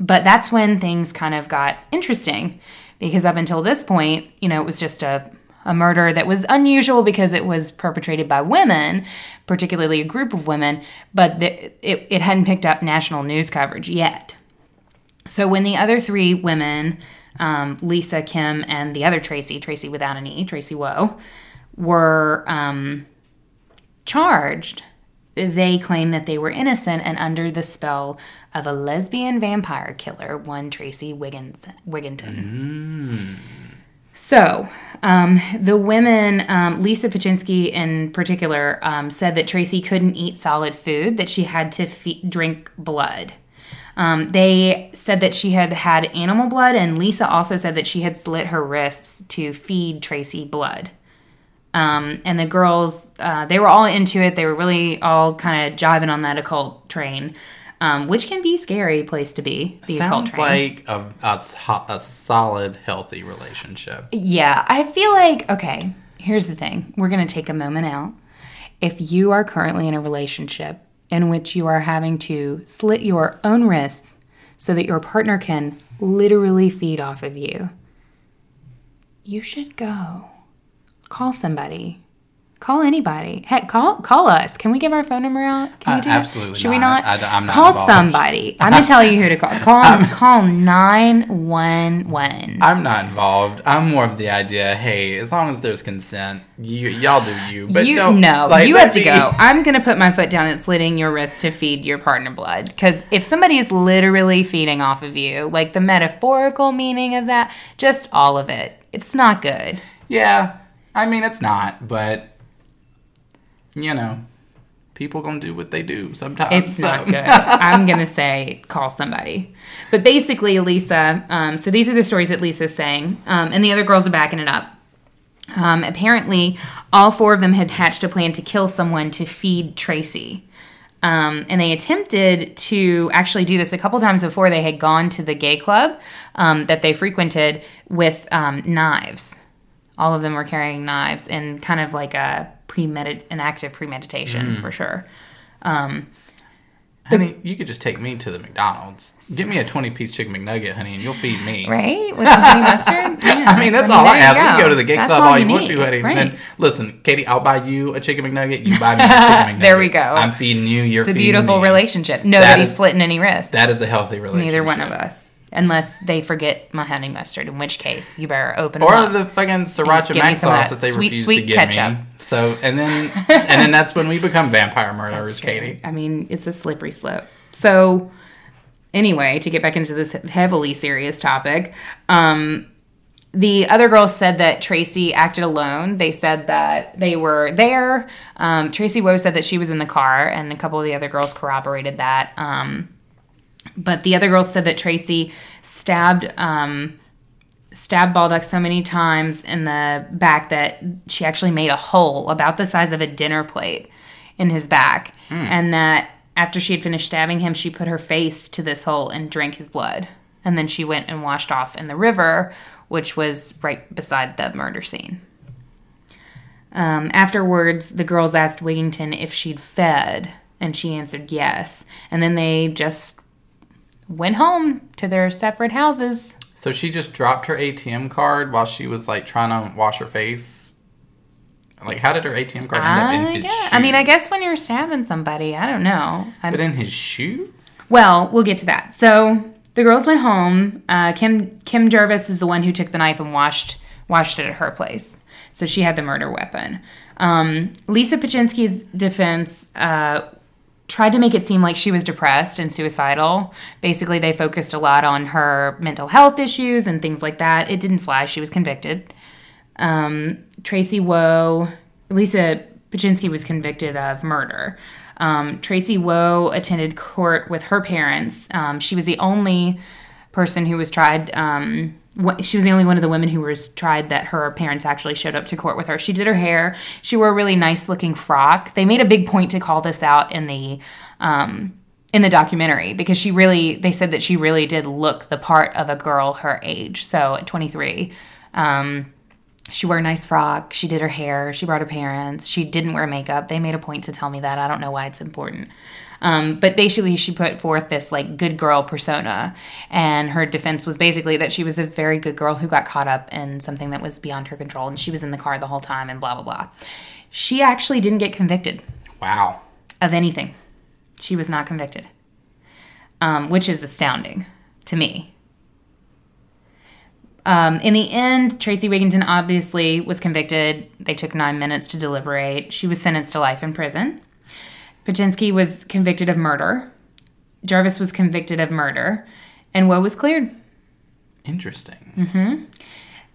but that's when things kind of got interesting because up until this point, you know, it was just a a murder that was unusual because it was perpetrated by women, particularly a group of women, but the, it, it hadn't picked up national news coverage yet. So when the other three women, um, Lisa, Kim, and the other Tracy, Tracy without an E, Tracy Woe, were um, charged, they claimed that they were innocent and under the spell of a lesbian vampire killer, one Tracey Wiggins, Wigginton. So, um, the women, um, Lisa Ptaschinski in particular, um, said that Tracy couldn't eat solid food, that she had to fe- drink blood. Um, they said that she had had animal blood, and Lisa also said that she had slit her wrists to feed Tracy blood. Um, and the girls, uh, they were all into it. They were really all kind of jiving on that occult train, um, which can be a scary place to be. The occult Sounds train. like a, a, a solid, healthy relationship. Yeah, I feel like, okay, here's the thing. We're going to take a moment out. If you are currently in a relationship in which you are having to slit your own wrists so that your partner can literally feed off of you, you should go. Call somebody. Call anybody. Heck, call call us. Can we give our phone number out? Can we Uh, do that? absolutely Should we not. not? I- I'm not call involved. somebody. I'm gonna tell you who to call. Call call nine one one. I'm not involved. I'm more of the idea. Hey, as long as there's consent, you y'all do you. But you don't no, like, you have to go. I'm gonna put my foot down and slitting your wrist to feed your partner blood. Because if somebody is literally feeding off of you, like the metaphorical meaning of that, just all of it, it's not good. Yeah, I mean it's not, but you know, people gonna do what they do sometimes. It's so- not good. I'm gonna say call somebody. But basically, Lisa. Um, so these are the stories that Lisa's saying, um, and the other girls are backing it up. Um, apparently, all four of them had hatched a plan to kill someone to feed Tracy. Um, and they attempted to actually do this a couple times before they had gone to the gay club um, that they frequented with um, knives. All of them were carrying knives and kind of like a premedit an active premeditation mm. for sure. Um, honey, you could just take me to the McDonald's. Get me a twenty piece chicken McNugget, honey, and you'll feed me. Right? With some honey mustard? Yeah. I mean, that's mean, all I there you ask. We can go to the gay That's club all you, need. want to, honey. Right. And then, listen, Katie, I'll buy you a chicken McNugget. You buy me a chicken McNugget. There we go. I'm feeding you. You're it's a beautiful me. relationship. Nobody's slitting any wrists. That is a healthy relationship. Neither one of us. Unless they forget my honey mustard, in which case you better open up. Or the fucking sriracha mac sauce that that they sweet, refuse sweet to give ketchup. me. So and then and then that's when we become vampire murderers, Katie. I mean, it's a slippery slope. So, anyway, to get back into this heavily serious topic, um, the other girls said that Tracy acted alone. They said that they were there. Um, Tracy Woe said that she was in the car, and a couple of the other girls corroborated that. Um, but the other girls said that Tracy stabbed um, stabbed Baldock so many times in the back that she actually made a hole about the size of a dinner plate in his back. And that after she had finished stabbing him, she put her face to this hole and drank his blood. And then she went and washed off in the river, which was right beside the murder scene. Um, afterwards, the girls asked Wigginton if she'd fed, and she answered yes. And then they just went home to their separate houses. So she just dropped her ATM card while she was like trying to wash her face. Like, how did her ATM card end up I, in his guess- shoe? I mean, I guess when you're stabbing somebody, I don't know. I, But in his shoe? well, we'll get to that. So the girls went home. Uh, Kim Kim Jervis is the one who took the knife and washed washed it at her place. So she had the murder weapon. Um, Lisa Ptaschinski's defense uh, tried to make it seem like she was depressed and suicidal. Basically, they focused a lot on her mental health issues and things like that. It didn't fly. She was convicted. Um, Tracy Woe, Lisa Ptaschinski was convicted of murder. Um, Tracy Woe attended court with her parents. Um, she was the only person who was tried. Um, she was the only one of the women who was tried that her parents actually showed up to court with her. She did her hair. She wore a really nice looking frock. They made a big point to call this out in the um, in the documentary because she really they said that she really did look the part of a girl her age. So at 23. Um, she wore a nice frock. She did her hair. She brought her parents. She didn't wear makeup. They made a point to tell me that. I don't know why it's important. Um, but basically, she put forth this like good girl persona, and her defense was basically that she was a very good girl who got caught up in something that was beyond her control, and she was in the car the whole time, and blah blah blah. She actually didn't get convicted Wow. of anything. She was not convicted, um, which is astounding to me. Um, in the end, Tracey Wigginton obviously was convicted. They took nine minutes to deliberate. She was sentenced to life in prison. Ptaschinski was convicted of murder. Jarvis was convicted of murder. And Woe was cleared. Interesting.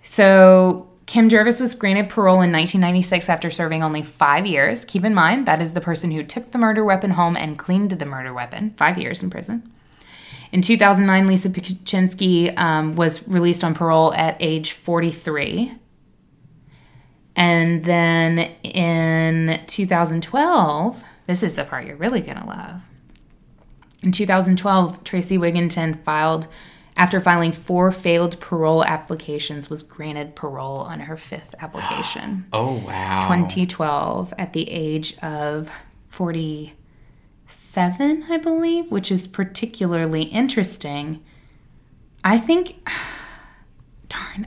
So Kim Jarvis was granted parole in 1996 after serving only five years. Keep in mind, that is the person who took the murder weapon home and cleaned the murder weapon. Five years in prison. In 2009, Lisa Ptaschinski um, was released on parole at age 43. And then in 2012, this is the part you're really going to love. In 2012, Tracey Wigginton filed, after filing four failed parole applications, was granted parole on her fifth application. Oh, wow. 2012, at the age of 47, I believe, which is particularly interesting. I think.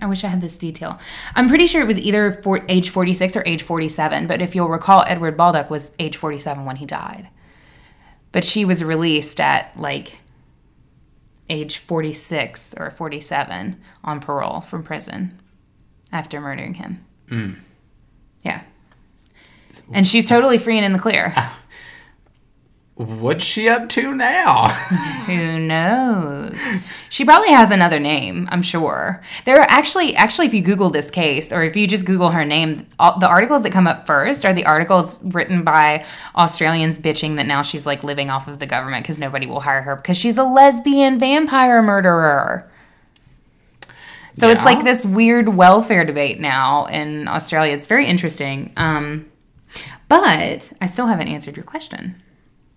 I wish I had this detail. I'm pretty sure it was either for age 46 or age 47, but if you'll recall, Edward Baldock was age 47 when he died. But she was released at like age 46 or 47 on parole from prison after murdering him. Hmm. Yeah. And she's totally free and in the clear. Ah. What's she up to now? Who knows? She probably has another name, I'm sure. There are actually, actually, if you Google this case, or if you just Google her name, all, the articles that come up first are the articles written by Australians bitching that now she's like living off of the government because nobody will hire her because she's a lesbian vampire murderer. So it's like this weird welfare debate now in Australia. It's very interesting. Um, but I still haven't answered your question.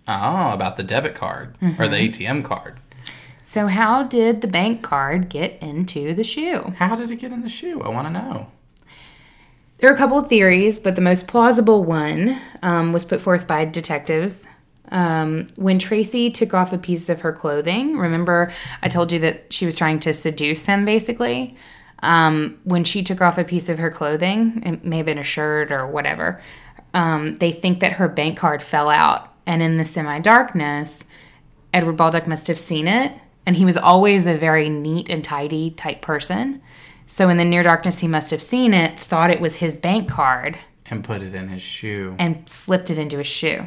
Oh, about the debit card or Mm-hmm. the ATM card. So, how did the bank card get into the shoe? How did it get in the shoe? I want to know. There are a couple of theories, but the most plausible one um, was put forth by detectives. Um, when Tracy took off a piece of her clothing, remember I told you that she was trying to seduce him basically? Um, when she took off a piece of her clothing, it may have been a shirt or whatever, um, they think that her bank card fell out. And in the semi darkness, Edward Baldock must have seen it. And he was always a very neat and tidy type person. So in the near darkness, he must have seen it, thought it was his bank card, And put it in his shoe. and slipped it into his shoe.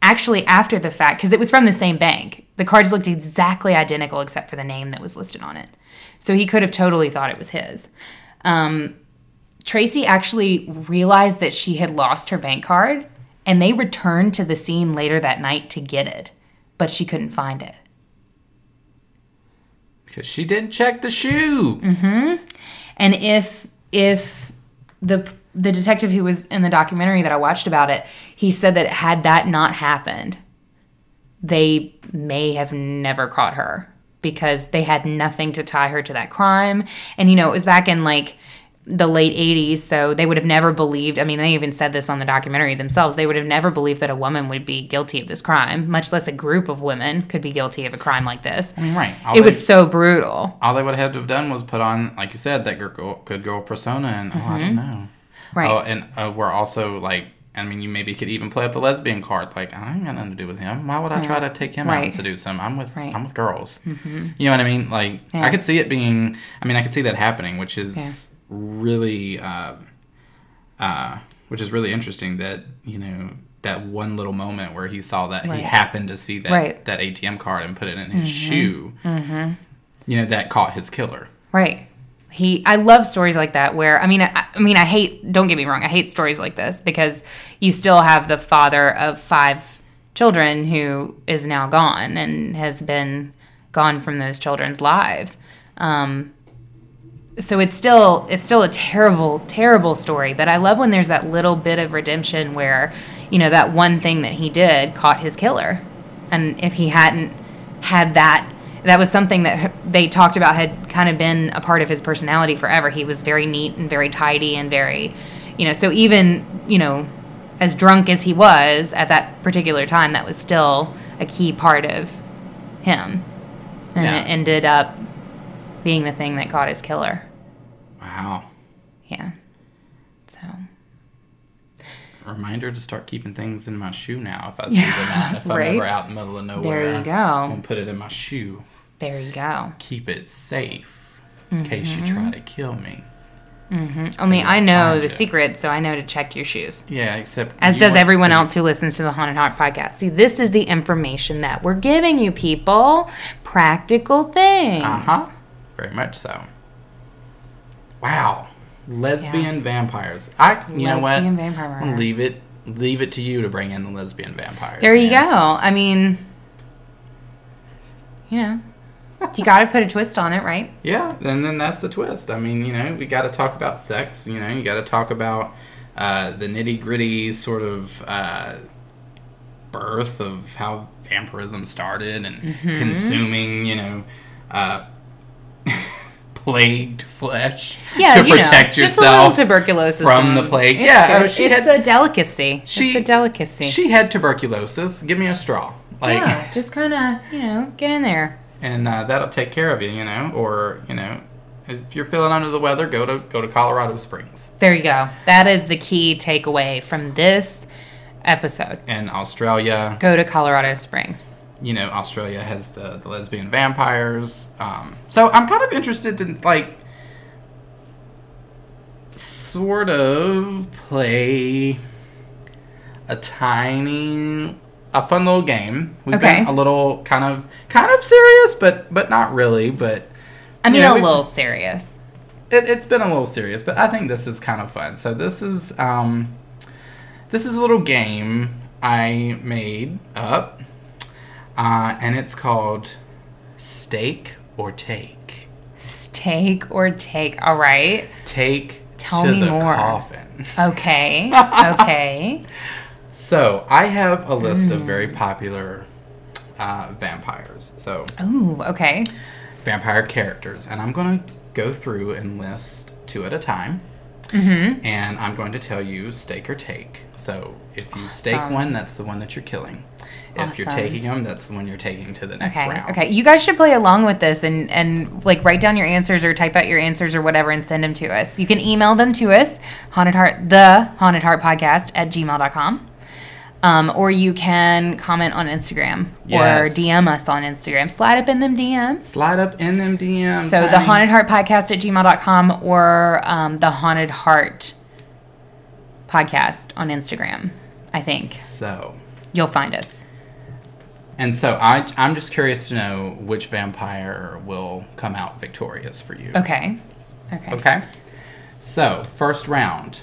Actually, after the fact, because it was from the same bank, the cards looked exactly identical except for the name that was listed on it. So he could have totally thought it was his. Um, Tracy actually realized that she had lost her bank card, and they returned to the scene later that night to get it, but she couldn't find it. because she didn't check the shoe. Mm-hmm. And if if the the detective who was in the documentary that I watched about it, he said that had that not happened, they may have never caught her because they had nothing to tie her to that crime. And you know, it was back in like the late 80s, so they would have never believed. I mean, they even said this on the documentary themselves. They would have never believed that a woman would be guilty of this crime, much less a group of women could be guilty of a crime like this. I mean, right. All It they, was so brutal. all they would have had to have done was put on, like you said, that girl, good girl persona, and oh, I don't know. Mm-hmm. Right. Oh, and uh, we're also like, I mean, you maybe could even play up the lesbian card. Like, I ain't got nothing to do with him. Why would I try to take him out Right. and seduce him? I'm with, Right. I'm with girls. Mm-hmm. You know what I mean? Like, Yeah. I could see it being. I mean, I could see that happening, which is really, uh, uh, which is really interesting. That you know. That one little moment where he saw that Right. he happened to see that Right. that ATM card and put it in his shoe, mm-hmm. you know, that caught his killer. Right. He I love stories like that where I mean I, I mean I hate don't get me wrong I hate stories like this because you still have the father of five children who is now gone and has been gone from those children's lives. Um, so it's still it's still a terrible terrible story but i love when there's that little bit of redemption where you know that one thing that he did caught his killer. And if he hadn't had that that was something that they talked about had kind of been a part of his personality forever. He was very neat and very tidy and very you know so even you know as drunk as he was at that particular time that was still a key part of him. And Yeah. it ended up being the thing that caught his killer Wow. yeah. So Reminder to start keeping things in my shoe now. If I see them out, if I'm ever out in the middle of nowhere, There you go. I'm gonna put it in my shoe. there you go. Keep it safe in case you try to kill me. Only I know the you. secret, so I know to check your shoes. Yeah, except As does everyone to- else who listens to the Haunted Heart podcast. See, this is the information that we're giving you, people. Practical things. Uh huh. Very much so. Wow. Lesbian vampires. I. You know what? Lesbian vampire I'm leave it. Leave it to you to bring in the lesbian vampires. There you go. I mean, you know, you got to put a twist on it, right? Yeah, and then that's the twist. I mean, you know, we got to talk about sex. You know, you got to talk about uh, the nitty gritty sort of uh, birth of how vampirism started and Mm-hmm. consuming, you know, uh, plagued flesh Yeah, to you know, protect just a little yourself tuberculosis from the plague. It's yeah, oh, she it's had a delicacy. she it's a delicacy. She had tuberculosis. Give me a straw, like, yeah, just kind of you know get in there. and uh, that'll take care of you. You know, or you know. If you're feeling under the weather, go to go to Colorado Springs. There you go. That is the key takeaway from this episode. in Australia. Go to Colorado Springs. You know, Australia has the, the lesbian vampires. Um, so I'm kind of interested to like sort of play a tiny, a fun little game. We've Okay. been a little kind of kind of serious, but but not really. But I mean, You know, a little serious. it, it's been a little serious, but I think this is kind of fun. So this is um, this is a little game I made up, uh, and it's called Stake or Take. Stake or take. All right. Take Tell to me the more. coffin. Okay. Okay. So I have a list Mm. of very popular uh, vampires. So Ooh. Okay. vampire characters, and I'm going to go through and list two at a time. Mm-hmm. And I'm going to tell you stake or take. So if you stake one, that's the one that you're killing. If you're taking them, that's the one you're taking to the next Okay. round. Okay. You guys should play along with this and and like write down your answers or type out your answers or whatever and send them to us. You can email them to us, haunted heart the haunted heart podcast at gmail.com. Um, or you can comment on Instagram Yes. or DM us on Instagram. Slide up in them DMs. Slide up in them DMs. So the haunted heart podcast at gmail.com or um, the haunted heart podcast on Instagram. I think So, you'll find us. And so I, I'm just curious to know which vampire will come out victorious for you. Okay. Okay. Okay. So, first round.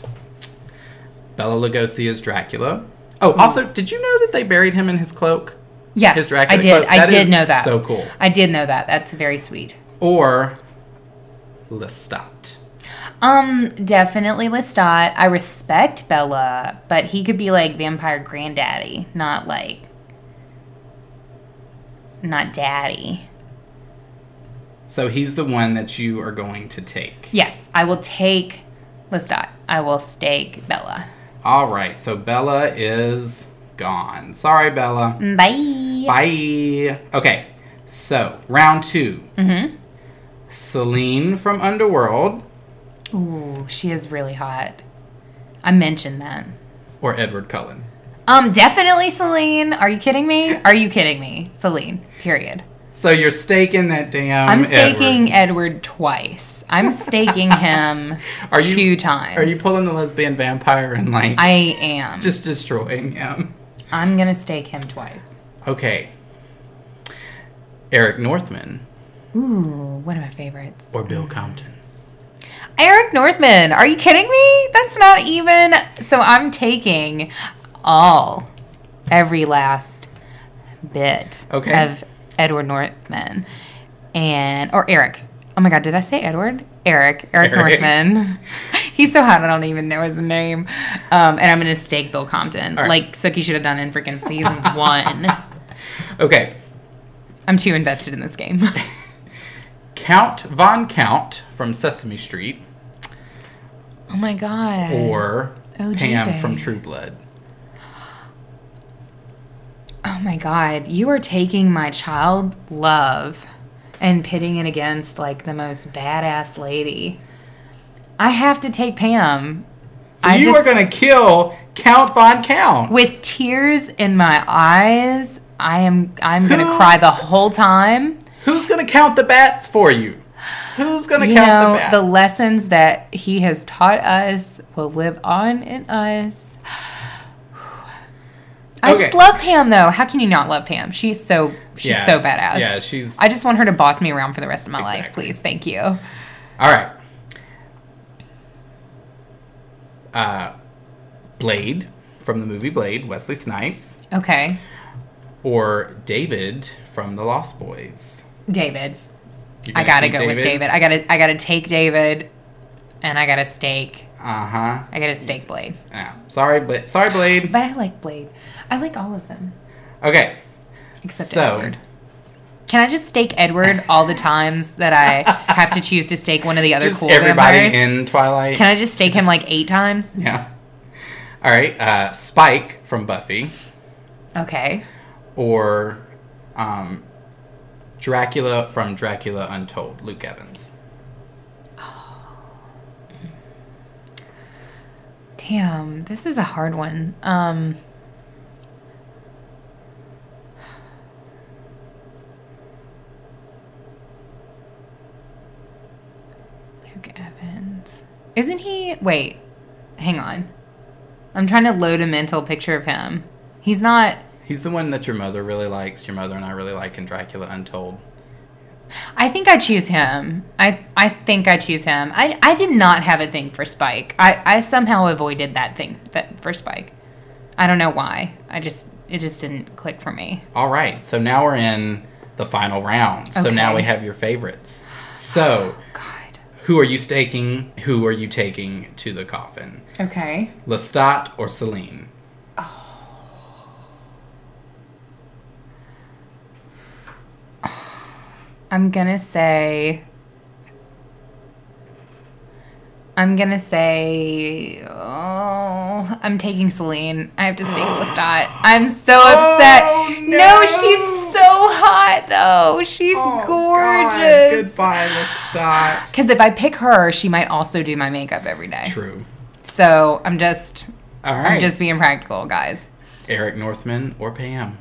Bela Lugosi is Dracula. Oh, also, did you know that they buried him in his cloak? Yes, His Dracula I did. cloak? I did know that. so cool. I did know that. That's very sweet. or Lestat? Um, definitely Lestat. I respect Bela, but he could be like vampire granddaddy, not like not daddy. So he's the one that you are going to take. Yes, I will take Lestat. I will stake Bela. All right, so Bela is gone. Sorry, Bela. Bye. Bye. Okay, so round 2 Mm-hmm. Selene from Underworld Ooh, she is really hot. I mentioned that. or Edward Cullen. Um, definitely Selene. Are you kidding me? Are you kidding me? Selene. Period. So you're staking that damn. I'm staking Edward. Edward, twice. I'm staking him Are you- two times. Are you pulling the lesbian vampire and like I am. just destroying him? I'm gonna stake him twice. Okay. Eric Northman Ooh, one of my favorites. or Bill Compton. Eric Northman. Are you kidding me? That's not even. So I'm taking all, every last bit Okay. of Edward Northman and or Eric. Oh my God, did I say Edward? Eric. Eric, Eric. Northman. He's so hot, I don't even know his name. Um, and I'm gonna stake Bill Compton, right. like Sookie should have done in freaking season one. Okay. I'm too invested in this game. Count Von Count from Sesame Street oh my God. or OG Pam from. True Blood. Oh my god, you are taking my child love and pitting it against like the most badass lady. I have to take Pam. So I you just, are going to kill Count Von Count. with tears in my eyes. I am I'm going to cry the whole time. Who's going to count the bats for you? Who's going to count know, the bats? the lessons that he has taught us will live on in us. I Okay. just love Pam though. How can you not love Pam? She's so she's Yeah. so badass. Yeah, she's I just want her to boss me around for the rest of my life, please. Thank you. All right. Uh, Blade from the movie Blade, Wesley Snipes, Okay. or David from The Lost Boys. David. I gotta go with David. I gotta I gotta take David and I gotta stake Uh huh. I gotta stake Blade. Yeah. Sorry, but sorry, Blade. But I like Blade. I like all of them. Okay. Except So- Edward. Can I just stake Edward all the times that I have to choose to stake one of the other Just cool everybody vampires? in Twilight. Can I just stake him like eight times? Yeah. All right. Uh, Spike from Buffy, Okay. or um, Dracula from Dracula Untold, Luke Evans. Oh. Damn, this is a hard one. Um Luke Evans. Isn't he wait, hang on. I'm trying to load a mental picture of him. He's not He's the one that your mother really likes. Your mother and I really like in Dracula Untold. I think I choose him. I I think I choose him. I I did not have a thing for Spike. I I somehow avoided that thing that for Spike. I don't know why. I just it just didn't click for me. All right. So now we're in the final round. So now we have your favorites. So God. Who are you staking? Who are you taking to the coffin? Okay. Lestat or Selene? I'm gonna say. I'm gonna say, oh, I'm taking Selene. I have to stay Lestat. I'm so upset. Oh, no. no. she's hot though. She's oh, gorgeous. Goodbye, Lestat. Because if I pick her, she might also do my makeup every day. True. So I'm just, All I'm just being practical, guys. Eric Northman or Pam?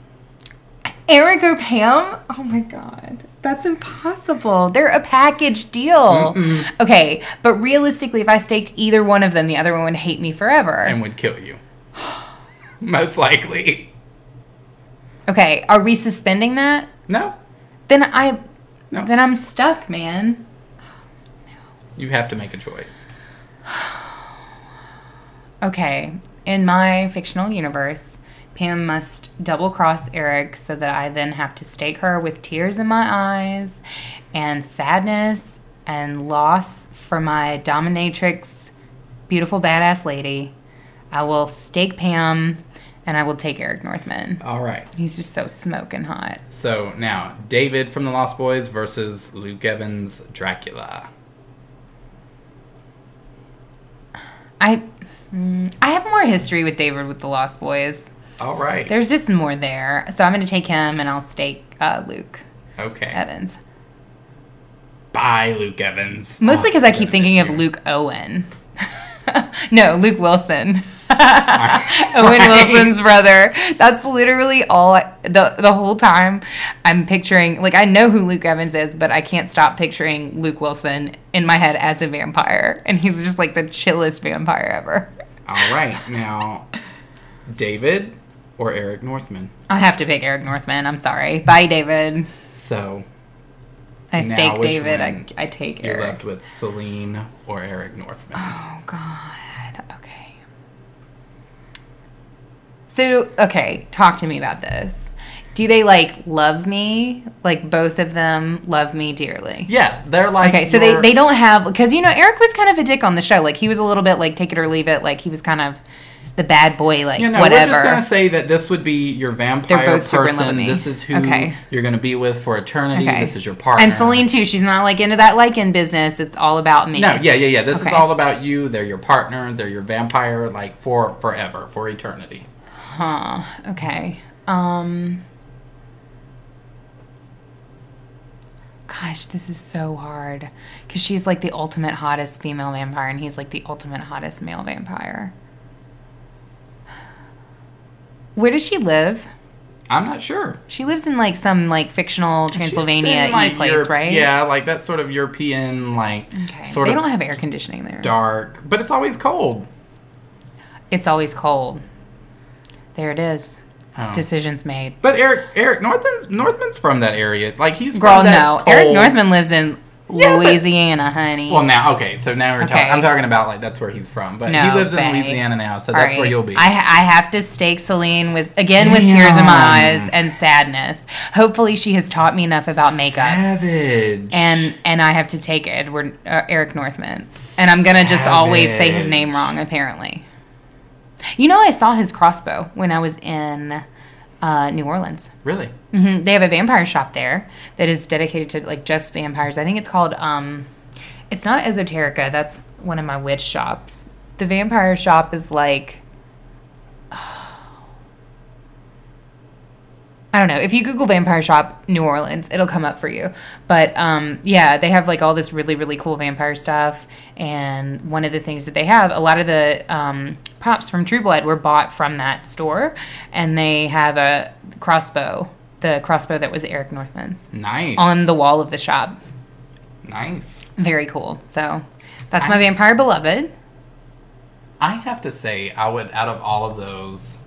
Eric or Pam? Oh my god. That's impossible. They're a package deal. Okay, but realistically, if I staked either one of them, the other one would hate me forever. And would kill you. Most likely. Okay, are we suspending that? No. Then I, No. then I'm stuck, man. You have to make a choice. Okay, in my fictional universe, Pam must double cross Eric so that I then have to stake her with tears in my eyes and sadness and loss for my dominatrix, beautiful badass lady. I will stake Pam and I will take Eric Northman. All right. He's just so smoking hot. So now, David from the Lost Boys versus Luke Evans Dracula. I mm, I have more history with David with the Lost Boys. All right. There's just more there. So I'm going to take him and I'll stake uh, Luke okay. Evans. Bye, Luke Evans. Mostly Oh, because I keep thinking of. Luke Owen. no, Luke Wilson. Owen. Wilson's brother. That's literally all I, the the whole time I'm picturing like I know who Luke Evans is, but I can't stop picturing Luke Wilson in my head as a vampire and he's just like the chillest vampire ever. All right. Now, David or Eric Northman. I have to pick Eric Northman. I'm sorry. Bye David. So I stake David. I. I take you're Eric. left with Selene or Eric Northman. Oh God. Okay. So okay, talk to me about this. Do they like love me? Like both of them love me dearly. Yeah, they're like Okay, so they, your- they don't have because you know Eric was kind of a dick on the show. Like he was a little bit like take it or leave it. Like he was kind of the bad boy. Like You know, whatever. we're just gonna say that this would be your vampire both super in love person. This is who Okay. you're gonna be with for eternity. Okay. This is your partner. and Selene too. She's not like into that Lycan business. It's all about me. No, yeah, yeah, yeah. This is all about you. They're your partner. They're your vampire, like for forever, for eternity. Huh. Okay. Um. Gosh, this is so hard because she's like the ultimate hottest female vampire, and he's like the ultimate hottest male vampire. Where does she live? I'm not sure. She lives in like some like fictional Transylvania in, like, place, Europe- right? Yeah, like that sort of European, like Okay. sort they of don't have air conditioning there. dark, but it's always cold. It's always cold. There it is. Oh. Decisions made. But Eric Eric Northman's Northman's from that area. Like he's Girl, from no. cold- Eric Northman lives in Yeah, but- Louisiana, honey. Well, now okay, so now we're Okay. talking. I'm talking about like that's where he's from, but he No, lives in. Louisiana now, so All that's where you'll be. I, I have to stake Selene with again with tears in my eyes and sadness. Hopefully, she has taught me enough about makeup. Savage. And and I have to take Edward uh, Eric Northman, and I'm gonna just always say his name wrong. Apparently, you know I saw his crossbow when I was in uh, New Orleans. really, hmm They have a vampire shop there that is dedicated to like just vampires. I think it's called um it's not Esoterica, that's one of my witch shops. The vampire shop is like I don't know. If you Google vampire shop New Orleans, it'll come up for you. But um, yeah, they have like all this really really cool vampire stuff. And one of the things that they have, a lot of the um, props from True Blood were bought from that store, and they have a crossbow, the crossbow that was Eric Northman's, nice on the wall of the shop. nice. Very cool. So that's my vampire beloved. I have to say, I would out of all of those,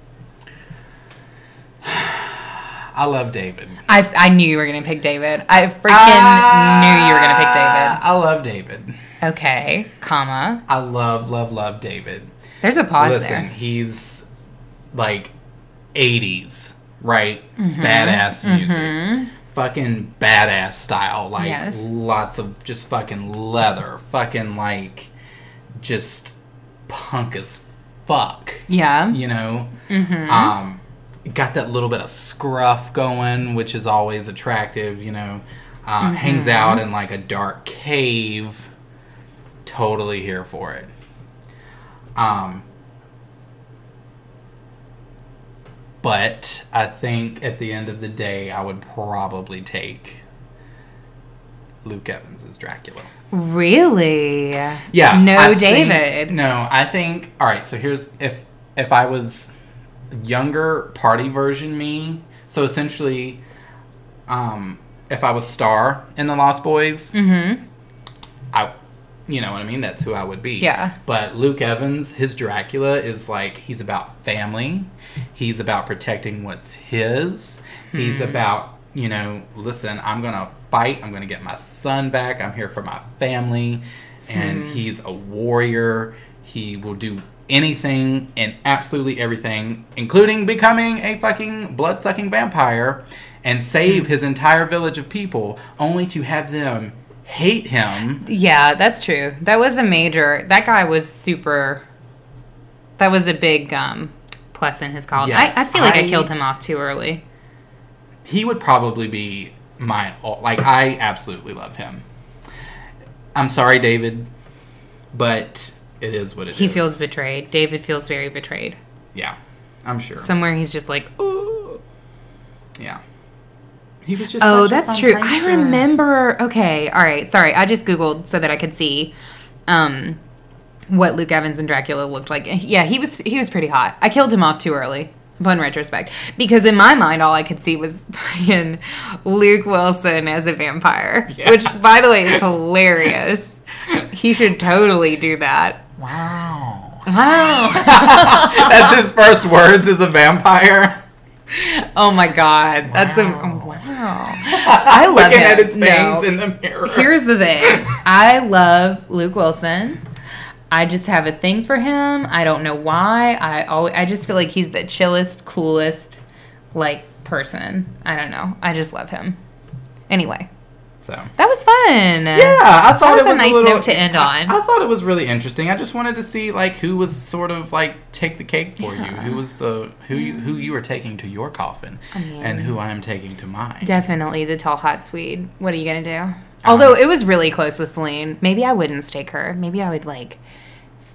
I love David. I, I knew you were gonna pick David. I freaking Ah, knew you were gonna pick David. I love David. Okay, comma. I love, love, love David. There's a pause Listen, there. he's like 80s, right? Mm-hmm. Badass music. Fucking badass style. Like Yes. lots of just fucking leather. Fucking like just punk as fuck. Yeah. You know? Mm-hmm. Um, got that little bit of scruff going, which is always attractive, you know. Uh, Mm-hmm. Hangs out in like a dark cave. Totally here for it. Um, but I think at the end of the day, I would probably take Luke Evans as Dracula. Really? Yeah. No I think- David. no, I think. All right. So here's if if I was younger party version me. So essentially, um, if I was Star in the Lost Boys, Mm-hmm. I, you know what I mean. That's who I would be. Yeah. But Luke Evans, his Dracula is like he's about family. He's about protecting what's his. He's Hmm. about you know, listen, I'm gonna fight. I'm gonna get my son back. I'm here for my family, and Hmm. he's a warrior. He will do anything and absolutely everything, including becoming a fucking blood sucking vampire and save his entire village of people, only to have them hate him. Yeah, that's true. That was a major. That guy was super. That was a big um, plus in his call. Yeah, I, I feel like I, I- killed him off too early. He would probably be my like I absolutely love him. I'm sorry, David, but it is what it is. He feels betrayed. David feels very betrayed. yeah, I'm sure. Somewhere he's just like, ooh. yeah, he was just. Oh, that's true. I remember. Okay, all right. Sorry, I just googled so that I could see um, what Luke Evans and Dracula looked like. Yeah, he was he was pretty hot. I killed him off too early. Upon retrospect, because in my mind, all I could see was fucking Luke Wilson as a vampire, Yeah. which, by the way, is hilarious. he should totally do that. Wow. Wow! That's his first words as a vampire. oh my god, that's a Wow. wow. I love Looking him. at his No. in the mirror. Here's the thing. I love Luke Wilson. I just have a thing for him. I don't know why. I always, I just feel like he's the chillest, coolest, like person. I don't know. I just love him. Anyway, so. that was fun. Yeah, I thought was it a was nice little, note to end I- on. I, thought it was really interesting. I just wanted to see like who was sort of like take the cake for you. Who was the who you who you were taking to your coffin, mean- and who I am taking to mine. Definitely the tall hot Swede. What are you gonna do? Although it was really close with Selene. Maybe I wouldn't stake her. Maybe I would like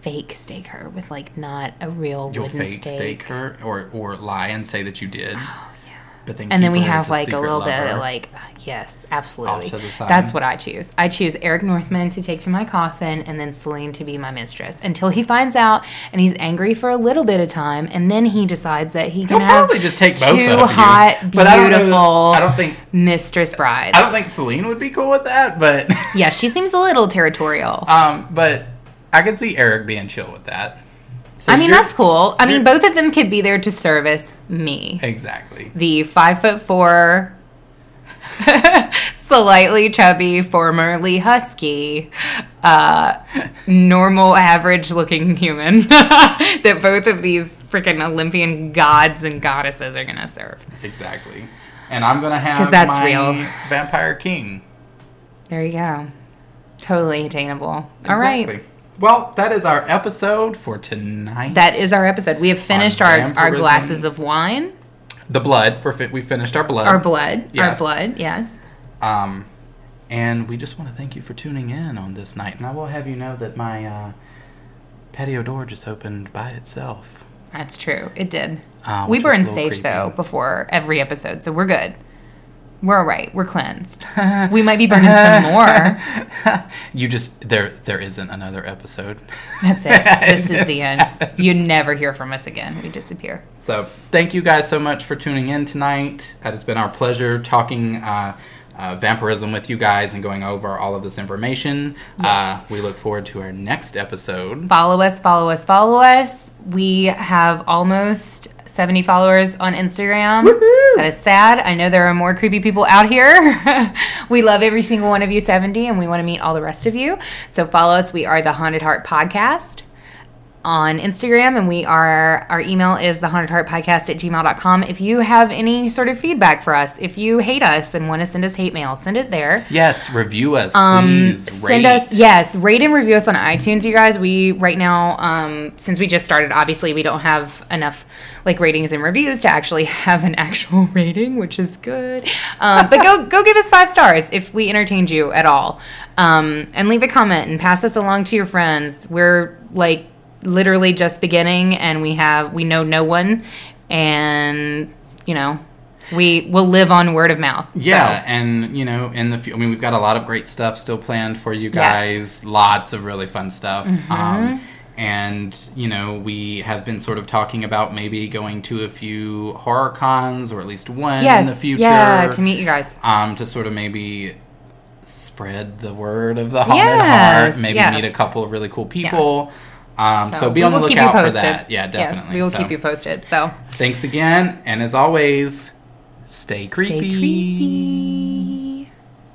fake stake her with like not a real You'll fake stake. stake her, or or lie and say that you did. But then And then we have like a little bit of like, uh, yes, absolutely. Off to the side. That's what I choose. I choose Eric Northman to take to my coffin and then Selene to be my mistress until he finds out and he's angry for a little bit of time and then he decides that he can He'll have probably just take both two of you. hot, But I don't beautiful I don't think mistress brides. I don't think Selene would be cool with that, but yeah, she seems a little territorial. um, but I could see Eric being chill with that. So I mean, that's cool. I mean, both of them could be there to service me. exactly. the five foot four, slightly chubby, formerly husky, uh, normal, average looking human that both of these freaking Olympian gods and goddesses are gonna serve. Exactly. And I'm gonna have 'Cause that's my real. vampire king. There you go. Totally attainable. All right. Exactly. Well, that is our episode for tonight. That is our episode. We have finished our, our glasses of wine, the blood. We're fi- we finished our blood. our blood, our Yes. blood, yes. Um, and we just want to thank you for tuning in on this night. And I will have you know that my uh, patio door just opened by itself. That's true. It did. Uh, we were in sage though before every episode, so we're good. We're all right. We're cleansed. we might be burning some more. you just there. There isn't another episode. That's it. This is the end. happens. You never hear from us again. We disappear. So thank you guys so much for tuning in tonight. It has been our pleasure talking uh, uh, vampirism with you guys and going over all of this information. Uh, we look forward to our next episode. Follow us, follow us, follow us. We have almost 70 followers on Instagram. That is sad. I know there are more creepy people out here. we love every single one of you 70 and we want to meet all the rest of you. So follow us. We are the Haunted Heart Podcast on Instagram and we are our email is the haunted heart podcast at gmail.com. If you have any sort of feedback for us, if you hate us and want to send us hate mail, send it there. Yes, review us, Um, please. send rate. us yes rate and review us on itunes you guys we right now um since we just started obviously we don't have enough like ratings and reviews to actually have an actual rating which is good um, but go go give us five stars if we entertained you at all um and leave a comment and pass us along to your friends we're like literally just beginning and we have we know no one and you know we will live on word of mouth Yeah, so. and you know, in the few, I mean, we've got a lot of great stuff still planned for you Yes. Mm-hmm. guys. Lots of really fun stuff. Um, and you know, we have been sort of talking about maybe going to a few horror cons or at least one yes in the future. yeah to meet you guys um, to sort of maybe spread the word of the haunted Yes, heart. Maybe yes. meet a couple of really cool people. Um, so, be on the will keep you lookout for that. Yeah, definitely. Yes, we will So, keep you posted. So Thanks again, and as always, stay creepy. stay creepy.